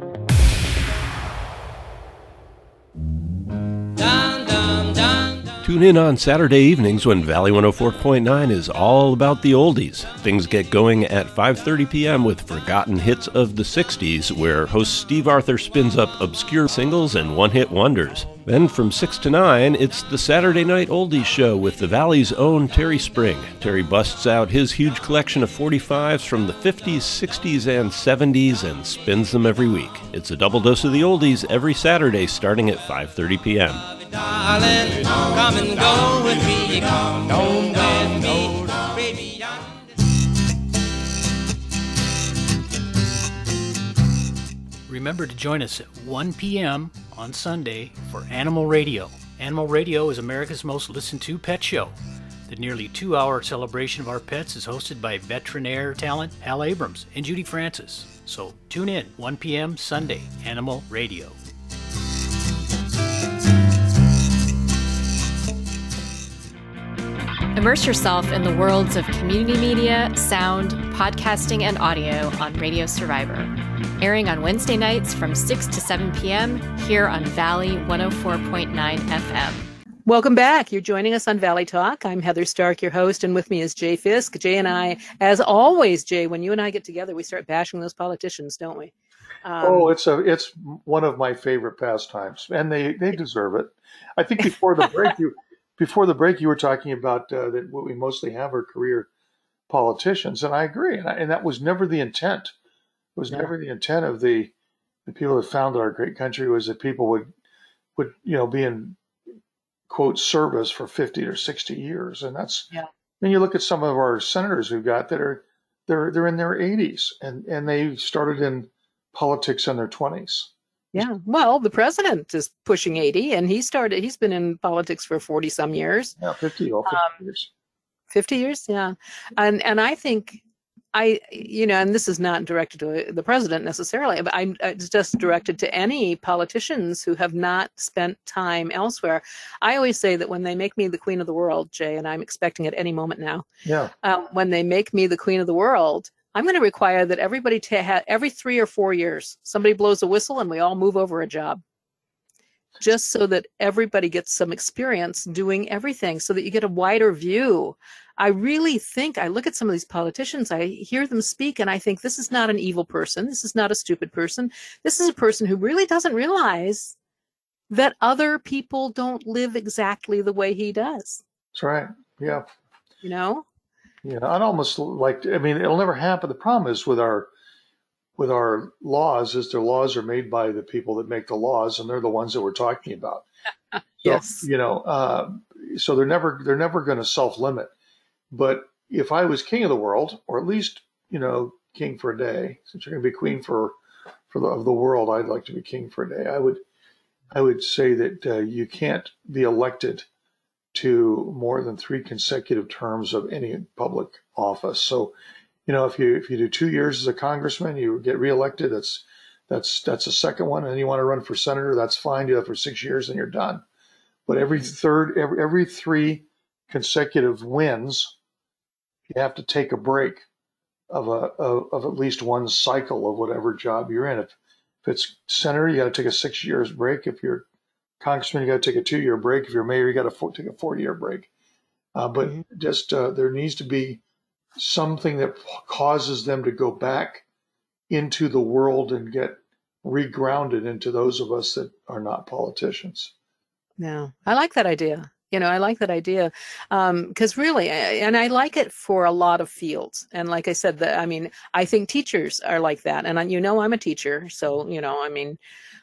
Tune in on Saturday evenings when Valley 104.9 is all about the oldies. Things get going at 5:30 p.m. with Forgotten Hits of the 60s, where host Steve Arthur spins up obscure singles and one-hit wonders. Then from 6 to 9, it's the Saturday Night Oldies Show with the Valley's own Terry Spring. Terry busts out his huge collection of 45s from the 50s, 60s, and 70s and spins them every week. It's a double dose of the oldies every Saturday starting at 5:30 p.m Remember to join us at 1 p.m. on Sunday for Animal Radio. Animal Radio is America's most listened to pet show. The nearly two hour celebration of our pets is hosted by veterinary talent Hal Abrams and Judy Francis. So tune in 1 p.m. Sunday, Animal Radio. Immerse yourself in the worlds of community media, sound, podcasting, and audio on Radio Survivor. Airing on Wednesday nights from 6 to 7 p.m. here on Valley 104.9 FM. Welcome back. You're joining us on Valley Talk. I'm Heather Stark, your host, and with me is Jay Fiske. Jay and I, as always, Jay, when you and I get together, we start bashing those politicians, don't we? Um, oh, it's a it's one of my favorite pastimes, and they they deserve it. I think before the break, you before the break, you were talking about uh, that what we mostly have are career politicians, and I agree. And, I, and that was never the intent. It was yeah. never the intent of the the people that founded our great country was that people would would you know be in quote service for 50 or 60 years and that's yeah then you look at some of our senators we've got that are they're they're in their 80s and and they started in politics in their 20s yeah. Well, the president is pushing 80 and he started, he's been in politics for 40 some years. Yeah, 50, oh, 50 um, years. 50 years. Yeah. And, and I think I, you know, and this is not directed to the president necessarily, but I'm it's just directed to any politicians who have not spent time elsewhere. I always say that when they make me the queen of the world, Jay, and I'm expecting it any moment now. Yeah. Um, when they make me the queen of the world, I'm going to require that everybody to have every three or four years, somebody blows a whistle and we all move over a job. Just so that everybody gets some experience doing everything, so that you get a wider view. I really think I look at some of these politicians, I hear them speak, and I think this is not an evil person. This is not a stupid person. This is a person who really doesn't realize that other people don't live exactly the way he does. That's right. Yeah. You know? Yeah, I'd almost like. I mean, it'll never happen. The problem is with our with our laws is their laws are made by the people that make the laws, and they're the ones that we're talking about. yes. you know, uh, so they're never they're never going to self limit. But if I was king of the world, or at least you know king for a day, since you're going to be queen for for the, of the world, I'd like to be king for a day. I would I would say that uh, you can't be elected to more than three consecutive terms of any public office. So, you know, if you if you do two years as a congressman, you get reelected. That's that's that's a second one, and you want to run for senator, that's fine. Do that for six years, and you're done. But every third, every every three consecutive wins, you have to take a break of a of, of at least one cycle of whatever job you're in. If if it's senator, you got to take a six years break. If you're congressman, you got to take a two year break. If you're mayor, you got to take a four year break. Uh, but mm-hmm. just uh, there needs to be something that causes them to go back into the world and get regrounded into those of us that are not politicians. Yeah, I like that idea. You know, I like that idea because um, really, and I like it for a lot of fields. And like I said, that I mean, I think teachers are like that. And you know, I'm a teacher, so you know, I mean,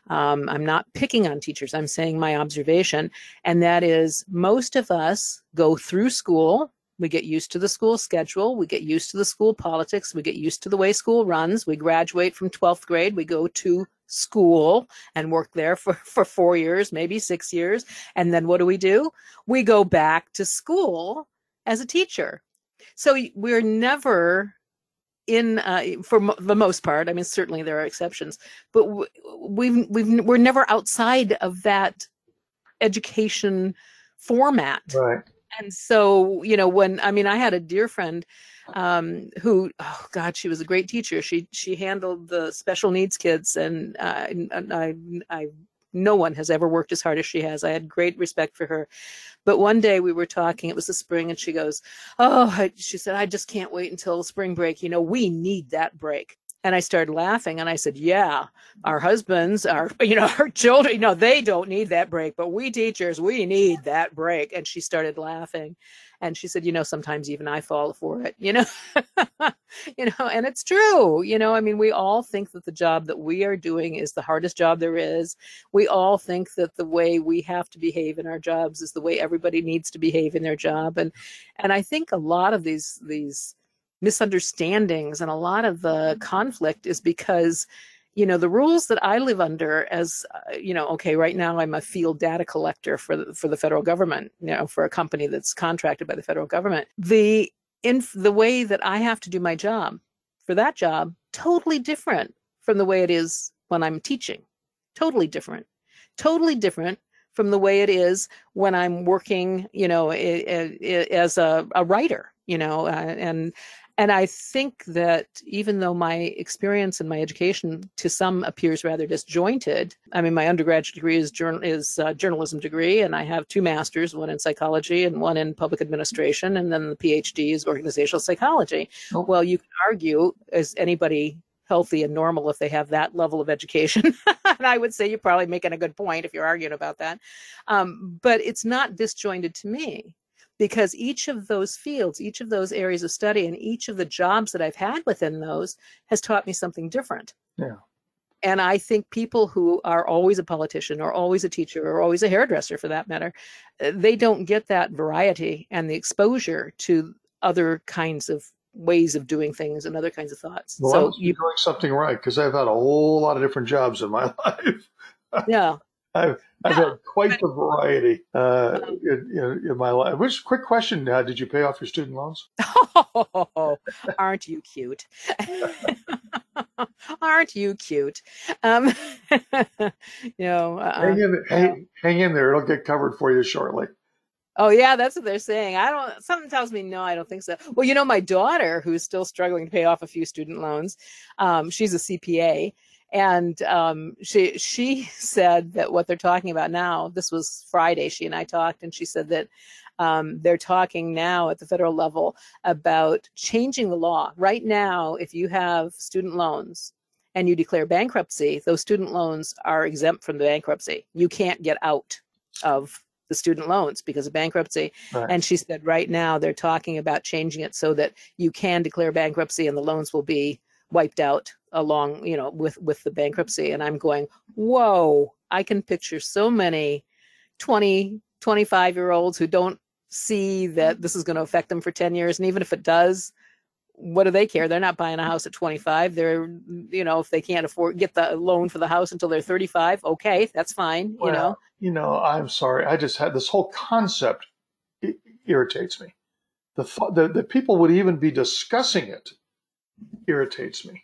um, I'm not picking on teachers. I'm saying my observation, and that is most of us go through school we get used to the school schedule. We get used to the school politics. We get used to the way school runs. We graduate from 12th grade. We go to school and work there for, for four years, maybe six years. And then what do we do? We go back to school as a teacher. So we're never in uh, for mo- the most part i mean certainly there are exceptions but we've we've we're never outside of that education format. Right. And so you know when i mean i had a dear friend um, who oh god she was a great teacher. She she handled the special needs kids and, uh, and i i no one has ever worked as hard as she has. I had great respect for her. But one day we were talking it was the spring and she goes oh she said i just can't wait until spring break. You know we need that break and I started laughing and I said, Yeah, our husbands, our, you know, our children, you know, they don't need that break, but we teachers, we need that break. And she started laughing. And she said, You know, sometimes even I fall for it, you know, you know, and it's true. You know, I mean, we all think that the job that we are doing is the hardest job there is. We all think that the way we have to behave in our jobs is the way everybody needs to behave in their job. And, and I think a lot of these, these, misunderstandings and a lot of the mm-hmm. conflict is because you know the rules that i live under as uh, you know okay right now i'm a field data collector for the, for the federal government you know for a company that's contracted by the federal government. The in the way that i have to do my job for that job totally different from the way it is when i'm teaching. Totally different. Totally different from the way it is when i'm working you know as a, a writer you know uh, and and I think that even though my experience and my education to some appears rather disjointed, I mean, my undergraduate degree is, journal, is journalism degree, and I have two masters, one in psychology and one in public administration, and then the PhD is organizational psychology. Oh. Well, you can argue, as anybody healthy and normal if they have that level of education. and I would say you're probably making a good point if you're arguing about that. Um, but it's not disjointed to me because each of those fields, each of those areas of study, and each of the jobs that I've had within those has taught me something different. Yeah. And I think people who are always a politician or always a teacher or always a hairdresser for that matter, uh, they don't get that variety and the exposure to other kinds of ways of doing things and other kinds of thoughts. Well, so you're doing something right because I've had a whole lot of different jobs in my life. yeah. I've I've had quite the variety uh, in, in, in, my life. Which quick question: uh, Did you pay off your student loans? Oh, aren't you cute? aren't you cute? Um, you know, uh, hang, in, hang, hang in there; it'll get covered for you shortly. Oh yeah, that's what they're saying. I don't. Something tells me no. I don't think so. Well, you know, my daughter, who's still struggling to pay off a few student loans, um, she's a CPA, and um, she she said that what they're talking about now. This was Friday. She and I talked, and she said that um, they're talking now at the federal level about changing the law. Right now, if you have student loans and you declare bankruptcy, those student loans are exempt from the bankruptcy. You can't get out of the student loans because of bankruptcy. Right. And she said right now they're talking about changing it so that you can declare bankruptcy and the loans will be wiped out along you know with with the bankruptcy and i'm going whoa i can picture so many 20 25 year olds who don't see that mm. this is going to affect them for 10 years and even if it does what do they care? They're not buying a house at 25. They're, you know, if they can't afford get the loan for the house until they're 35, okay, that's fine. You know, you know, I'm sorry. I just had this whole concept irritates me. The, thought the the people would even be discussing it irritates me.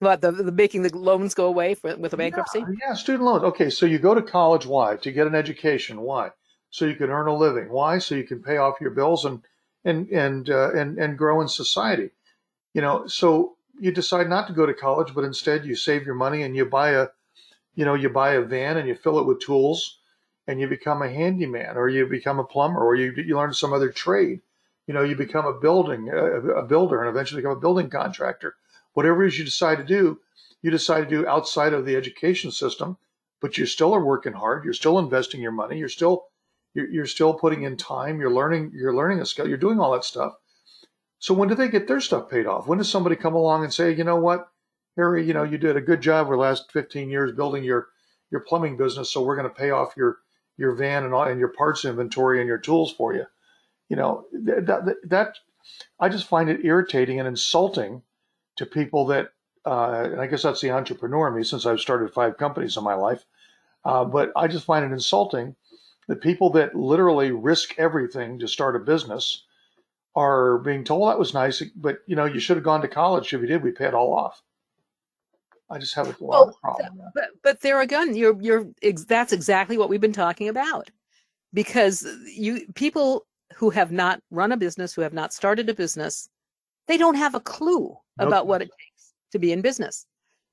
But the, the making the loans go away for, with a bankruptcy. Yeah, yeah, student loans. Okay, so you go to college. Why? To get an education. Why? So you can earn a living. Why? So you can pay off your bills and and and uh, and and grow in society. You know, so you decide not to go to college, but instead you save your money and you buy a, you know, you buy a van and you fill it with tools, and you become a handyman, or you become a plumber, or you you learn some other trade. You know, you become a building a, a builder, and eventually become a building contractor. Whatever it is you decide to do, you decide to do outside of the education system, but you still are working hard. You're still investing your money. You're still you're, you're still putting in time. You're learning. You're learning a skill. You're doing all that stuff. So when do they get their stuff paid off? When does somebody come along and say, you know what, Harry, you know you did a good job for the last 15 years building your your plumbing business, so we're going to pay off your your van and all, and your parts inventory and your tools for you. You know that, that, that I just find it irritating and insulting to people that, uh, and I guess that's the entrepreneur in me since I've started five companies in my life. Uh, but I just find it insulting that people that literally risk everything to start a business are being told well, that was nice, but you know you should have gone to college. If you did, we pay it all off. I just have a lot Well, of problem. But but there again, you're you're ex- that's exactly what we've been talking about, because you people who have not run a business, who have not started a business, they don't have a clue No about what it takes to be in business.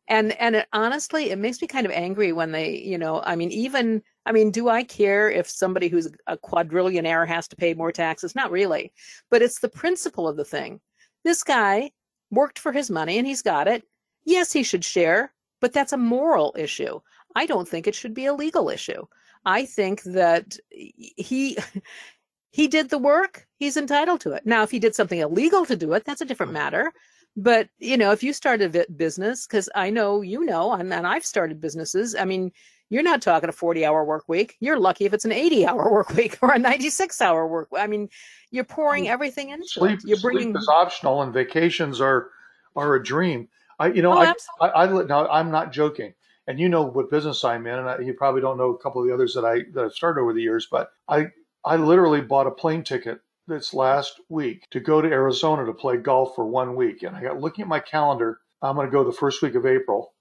And and it, honestly, it makes me kind of angry when they, you know, I mean, even I mean, do I care if somebody who's a quadrillionaire has to pay more taxes? Not really, but it's the principle of the thing. This guy worked for his money and he's got it. Yes, he should share, but that's a moral issue. I don't think it should be a legal issue. I think that he he did the work, he's entitled to it. Now, if he did something illegal to do it, that's a different matter. But you know, if you start a business, because I know you know, and, and I've started businesses. I mean, you're not talking a 40 hour work week. You're lucky if it's an 80 hour work week or a 96 hour work. I mean, you're pouring everything into Sleep, it. You're bringing. sleep is optional, and vacations are are a dream. I, you know, Oh, I. I, I, now I'm not joking, and you know what business I'm in, and I, you probably don't know a couple of the others that I that I've started over the years, but I I literally bought a plane ticket this last week to go to Arizona to play golf for one week, and I got looking at my calendar. I'm going to go the first week of April,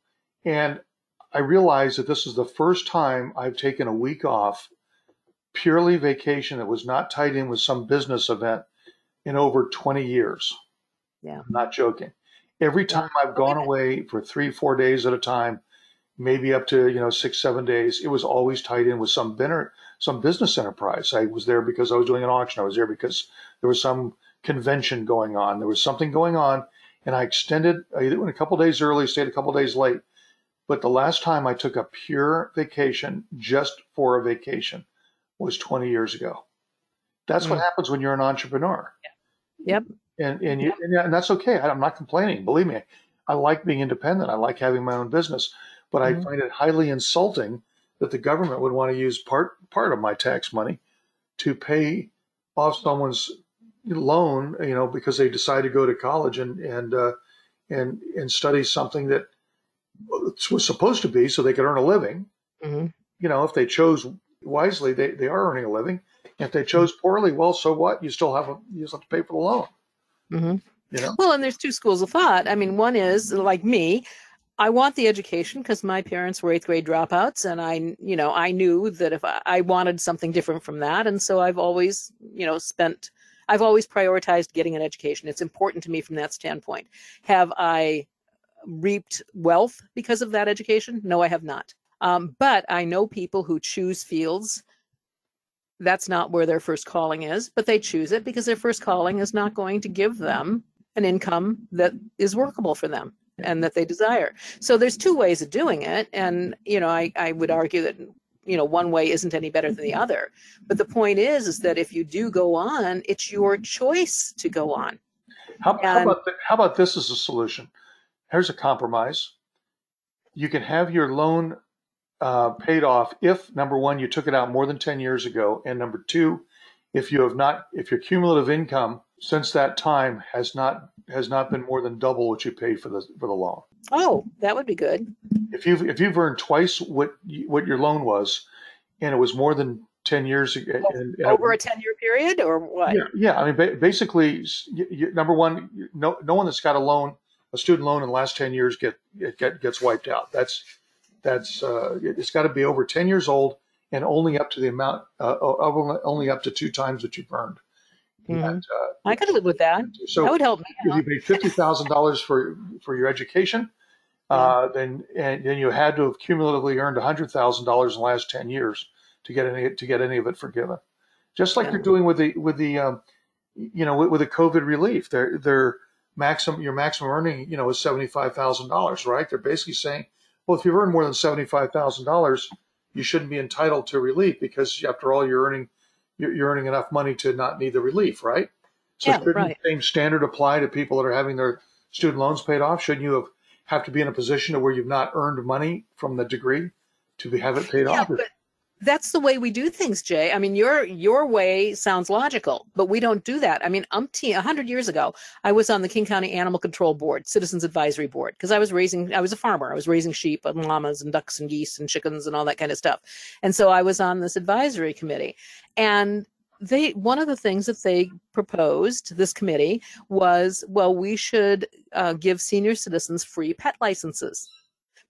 and I realized that this is the first time I've taken a week off, purely vacation that was not tied in with some business event in over 20 years. Yeah. I'm not joking. Every time I've gone away for three, four days at a time, maybe up to you know six, seven days, it was always tied in with some dinner, some business enterprise. I was there because I was doing an auction. I was there because there was some convention going on. There was something going on, and I extended. I went a couple days early, stayed a couple days late. But the last time I took a pure vacation just for a vacation was 20 years ago. That's what Mm. happens when you're an entrepreneur Yep. and and, you, and, and that's okay. I- I'm not complaining. Believe me, I like being independent. I like having my own business, but I Mhm. find it highly insulting that the government would want to use part part of my tax money to pay off someone's loan, you know, because they decide to go to college and and uh, and and study something that was supposed to be so they could earn a living. hmm You know, if they chose wisely, they, they are earning a living. If they chose poorly, well, so what? You still have a you still have to pay for the loan. hmm You know. Well, and there's two schools of thought. I mean, one is like me. I want the education because my parents were eighth grade dropouts, and I, you know, I knew that if I, I wanted something different from that, and so I've always, you know, spent, I've always prioritized getting an education. It's important to me from that standpoint. Have I reaped wealth because of that education? No, I have not. Um, but I know people who choose fields. That's not where their first calling is, but they choose it because their first calling is not going to give them an income that is workable for them and that they desire. So there's two ways of doing it. And, you know, I, I would argue that, you know, one way isn't any better than the other. But the point is, is that if you do go on, it's your choice to go on. How, how about th- how about this as a solution? Here's a compromise. You can have your loan uh, paid off if number one you took it out more than ten years ago, and number two, if you have not, if your cumulative income since that time has not has not been more than double what you paid for the for the loan. Oh, that would be good. If you've if you've earned twice what you, what your loan was, and it was more than ten years and, and Over a 10 year period or what? yeah, yeah. I mean, ba- basically, you, you, number one, no no one that's got a loan, a student loan in the last ten years get get, get gets wiped out. That's that's uh, it's got to be over ten years old and only up to the amount uh, of only- only up to two times that you've earned. Mhm. And, uh, I could live with that. so that would help me. if you paid fifty thousand dollars for for your education, uh, then and then you had to have cumulatively earned hundred thousand dollars in the last ten years to get any to get any of it forgiven. Just like Yeah. you're doing with the with the um, you know with, with the COVID relief, their their maximum your maximum earning you know is seventy five thousand dollars, right? They're basically saying, well, if you've earned more than seventy five thousand dollars, you shouldn't be entitled to relief because after all, you're earning you're, you're earning enough money to not need the relief, right? So Yeah, shouldn't right. the same standard apply to people that are having their student loans paid off? Shouldn't you have, have to be in a position to where you've not earned money from the degree to be, have it paid Yeah, off? but that's the way we do things, Jay. I mean, your your way sounds logical, but we don't do that. I mean, umpteen, a hundred years ago, I was on the King County Animal Control Board, Citizens Advisory Board, because I was raising, I was a farmer. I was raising sheep and llamas and ducks and geese and chickens and all that kind of stuff. And so I was on this advisory committee, and they one of the things that they proposed this committee was well we should uh, give senior citizens free pet licenses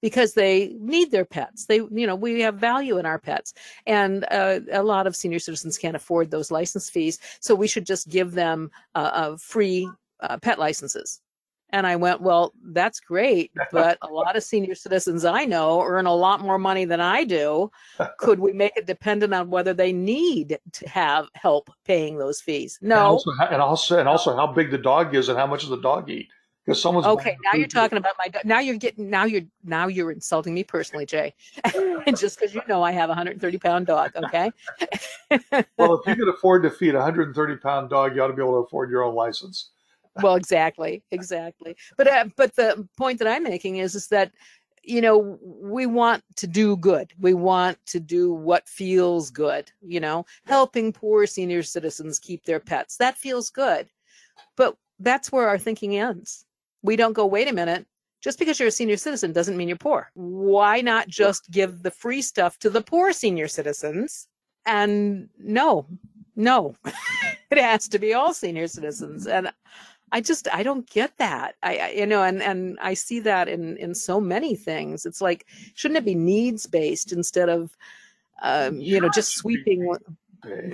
because they need their pets. They, you know, we have value in our pets, and uh, a lot of senior citizens can't afford those license fees. So we should just give them uh, uh, free uh, pet licenses. And I went, well, that's great, but a lot of senior citizens I know earn a lot more money than I do. Could we make it dependent on whether they need to have help paying those fees? And No. also, and also, and also how big the dog is and how much does the dog eat? Because someone's Okay, now you're talking about my. Now you're getting. Now you're. Now you're insulting me personally, Jay. Just because you know I have a 130 pound dog. Okay. Well, if you can afford to feed a 130 pound dog, you ought to be able to afford your own license. well, exactly, exactly. But uh, but the point that I'm making is is that you know we want to do good. We want to do what feels good. You know, helping poor senior citizens keep their pets. That feels good. But that's where our thinking ends. We don't go. Wait a minute. Just because you're a senior citizen doesn't mean you're poor. Why not just give the free stuff to the poor senior citizens? And no, no, it has to be all senior citizens. And I just I don't get that. I, I you know, and and I see that in in so many things. It's like shouldn't it be needs based instead of um, you know just sweeping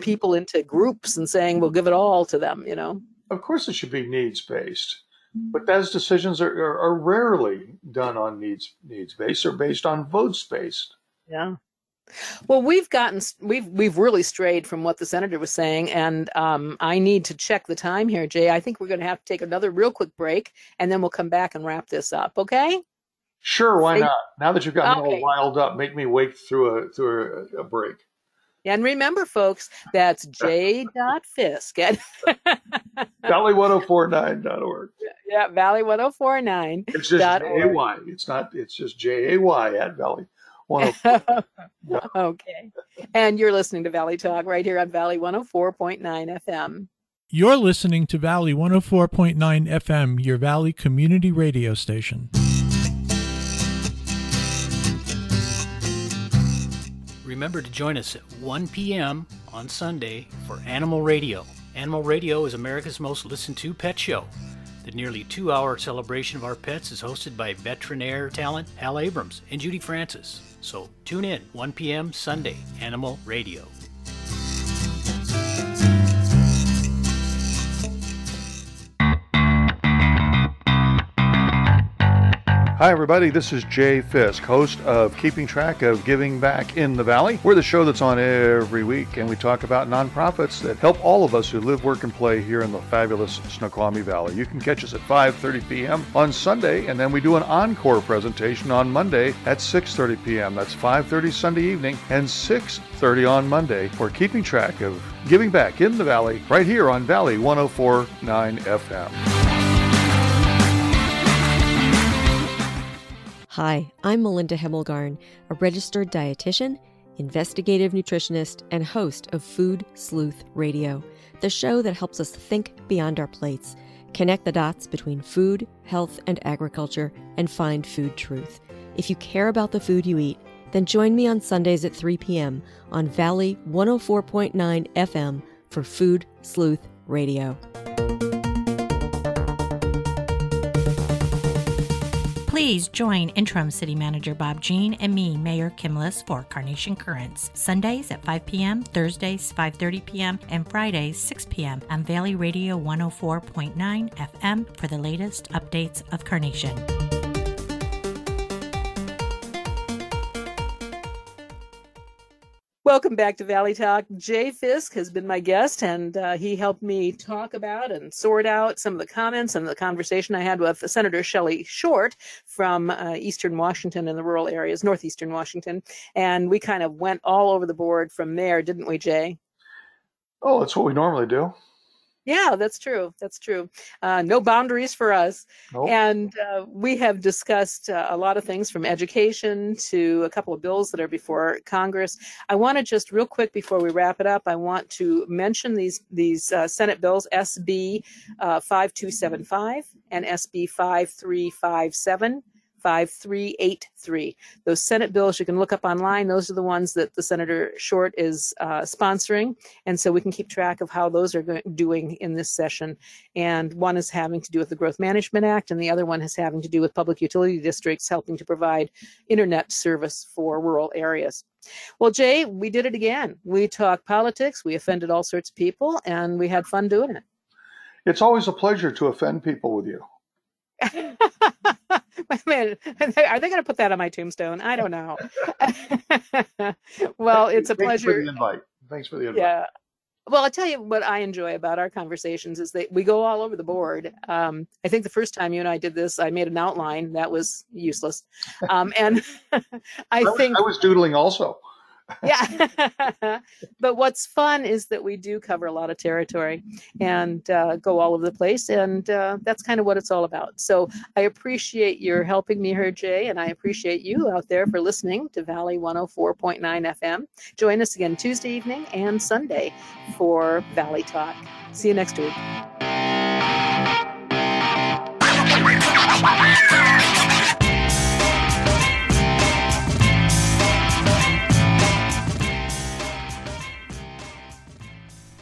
people into groups and saying we'll give it all to them. You know. Of course, it should be needs based, but those decisions are, are, are rarely done on needs needs based or based on votes based. Yeah. Well, we've gotten we've we've really strayed from what the senator was saying, and um, I need to check the time here, Jay. I think we're going to have to take another real quick break, and then we'll come back and wrap this up. Okay? Sure, why Say- not? Now that you've got me Okay. all riled up, make me wake through a through a, a break. And remember, folks, that's J. Dot Fiske at Valley1049.org. yeah Valley one zero four nine. It's just Dot J A Y. It's not. It's just J A Y at Valley. One oh okay. And you're listening to Valley Talk right here on Valley 104.9 FM. You're listening to Valley 104.9 FM, your Valley community radio station. Remember to join us at 1 p.m. on Sunday for Animal Radio. Animal Radio is America's most listened to pet show. The nearly two hour celebration of our pets is hosted by veterinary talent Hal Abrams and Judy Francis. So tune in 1 p.m. Sunday, Animal Radio. Hi, everybody. This is Jay Fiske, host of Keeping Track of Giving Back in the Valley. We're the show that's on every week, and we talk about nonprofits that help all of us who live, work, and play here in the fabulous Snoqualmie Valley. You can catch us at 5:30 p.m. on Sunday, and then we do an encore presentation on Monday at 6:30 p.m. That's 5:30 Sunday evening and 6:30 on Monday. We're keeping track of giving back in the Valley right here on Valley 104.9 FM. Hi, I'm Melinda Hemmelgarn, a registered dietitian, investigative nutritionist, and host of Food Sleuth Radio. the show that helps us think beyond our plates, connect the dots between food, health, and agriculture, and find food truth. If you care about the food you eat, then join me on Sundays at 3 p.m. on Valley 104.9 FM for Food Sleuth Radio. Please join Interim City Manager Bob Jean and me, Mayor Kim Lisk, for Carnation Currents, Sundays at 5 p.m., Thursdays 5.30 p.m., and Fridays 6 p.m. on Valley Radio 104.9 FM for the latest updates of Carnation. Welcome back to Valley Talk. Jay Fiske has been my guest, and uh, he helped me talk about and sort out some of the comments and the conversation I had with Senator Shelly Short from uh, Eastern Washington and the rural areas, northeastern Washington. And we kind of went all over the board from there, didn't we, Jay? Oh, that's what we normally do. Yeah, that's true. That's true. Uh, no boundaries for us. Nope. And uh, we have discussed uh, a lot of things from education to a couple of bills that are before Congress. I want to just real quick before we wrap it up, I want to mention these these uh, Senate bills SB uh, 5275 and SB 5357. 5383. Those Senate bills you can look up online. Those are the ones that the Senator Short is uh, sponsoring. And so we can keep track of how those are go- doing in this session. And one is having to do with the Growth Management Act, and the other one is having to do with public utility districts helping to provide internet service for rural areas. Well, Jay, we did it again. We talked politics, we offended all sorts of people, and we had fun doing it. It's always a pleasure to offend people with you. Man, are they going to put that on my tombstone? I don't know. well, it's a Thanks pleasure. for the invite. Thanks for the invite. Yeah. Well, I'll tell you what I enjoy about our conversations is that we go all over the board. Um, I think the first time you and I did this, I made an outline that was useless. Um, and I, I was, think I was doodling also. Yeah. But what's fun is that we do cover a lot of territory and uh, go all over the place and uh, that's kind of what it's all about. So i appreciate your helping me here jay and i appreciate you out there for listening to valley 104.9 fm join us again tuesday evening and sunday for valley talk. See you next week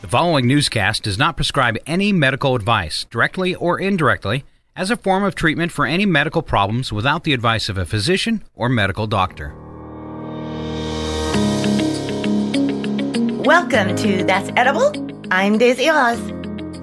The following newscast does not prescribe any medical advice, directly or indirectly, as a form of treatment for any medical problems without the advice of a physician or medical doctor. Welcome to That's Edible. I'm Daisy Oz.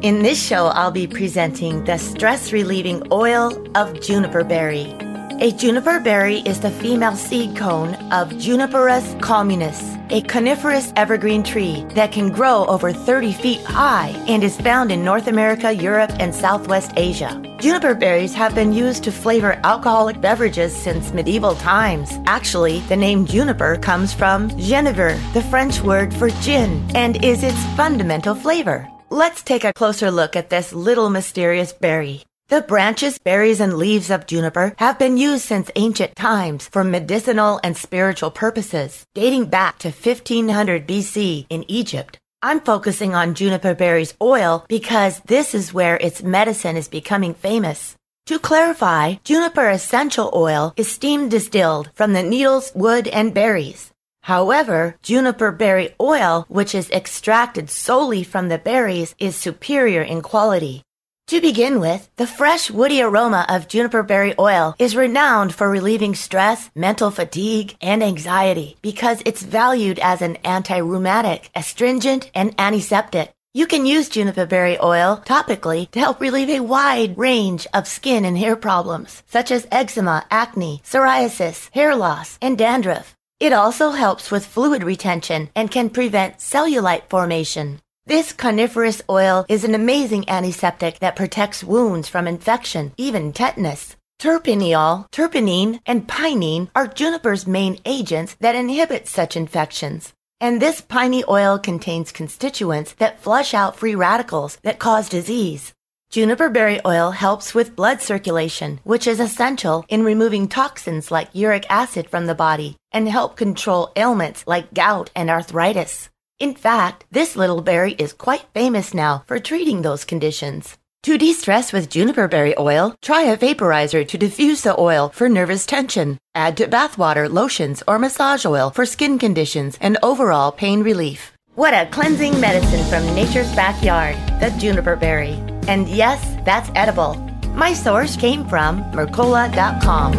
In this show, I'll be presenting the stress relieving oil of juniper berry. A juniper berry is the female seed cone of Juniperus communis, a coniferous evergreen tree that can grow over 30 feet high and is found in North America, Europe, and Southwest Asia. Juniper berries have been used to flavor alcoholic beverages since medieval times. Actually, the name juniper comes from genever, the French word for gin, and is its fundamental flavor. Let's take a closer look at this little mysterious berry. The branches, berries, and leaves of juniper have been used since ancient times for medicinal and spiritual purposes, dating back to 1500 BC in Egypt. I'm focusing on juniper berries oil because this is where its medicine is becoming famous. To clarify, juniper essential oil is steam distilled from the needles, wood, and berries. However, juniper berry oil, which is extracted solely from the berries, is superior in quality. To begin with, the fresh woody aroma of juniper berry oil is renowned for relieving stress, mental fatigue, and anxiety because it's valued as an anti-rheumatic, astringent, and antiseptic. You can use juniper berry oil topically to help relieve a wide range of skin and hair problems, such as eczema, acne, psoriasis, hair loss, and dandruff. It also helps with fluid retention and can prevent cellulite formation. This coniferous oil is an amazing antiseptic that protects wounds from infection, even tetanus. Terpineol, terpinene, and pinene are juniper's main agents that inhibit such infections. And this piney oil contains constituents that flush out free radicals that cause disease. Juniper berry oil helps with blood circulation, which is essential in removing toxins like uric acid from the body and help control ailments like gout and arthritis. In fact, this little berry is quite famous now for treating those conditions. To de-stress with juniper berry oil, try a vaporizer to diffuse the oil for nervous tension. Add to bathwater, lotions, or massage oil for skin conditions and overall pain relief. What a cleansing medicine from nature's backyard, the juniper berry. And yes, that's edible. My source came from Mercola.com.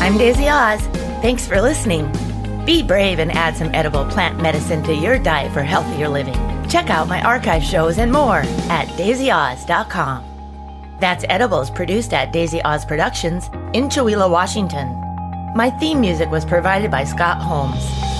I'm Daisy Oz. Thanks for listening. Be brave and add some edible plant medicine to your diet for healthier living. Check out my archive shows and more at daisyoz.com. That's Edibles produced at Daisy Oz Productions in Chowila, Washington. My theme music was provided by Scott Holmes.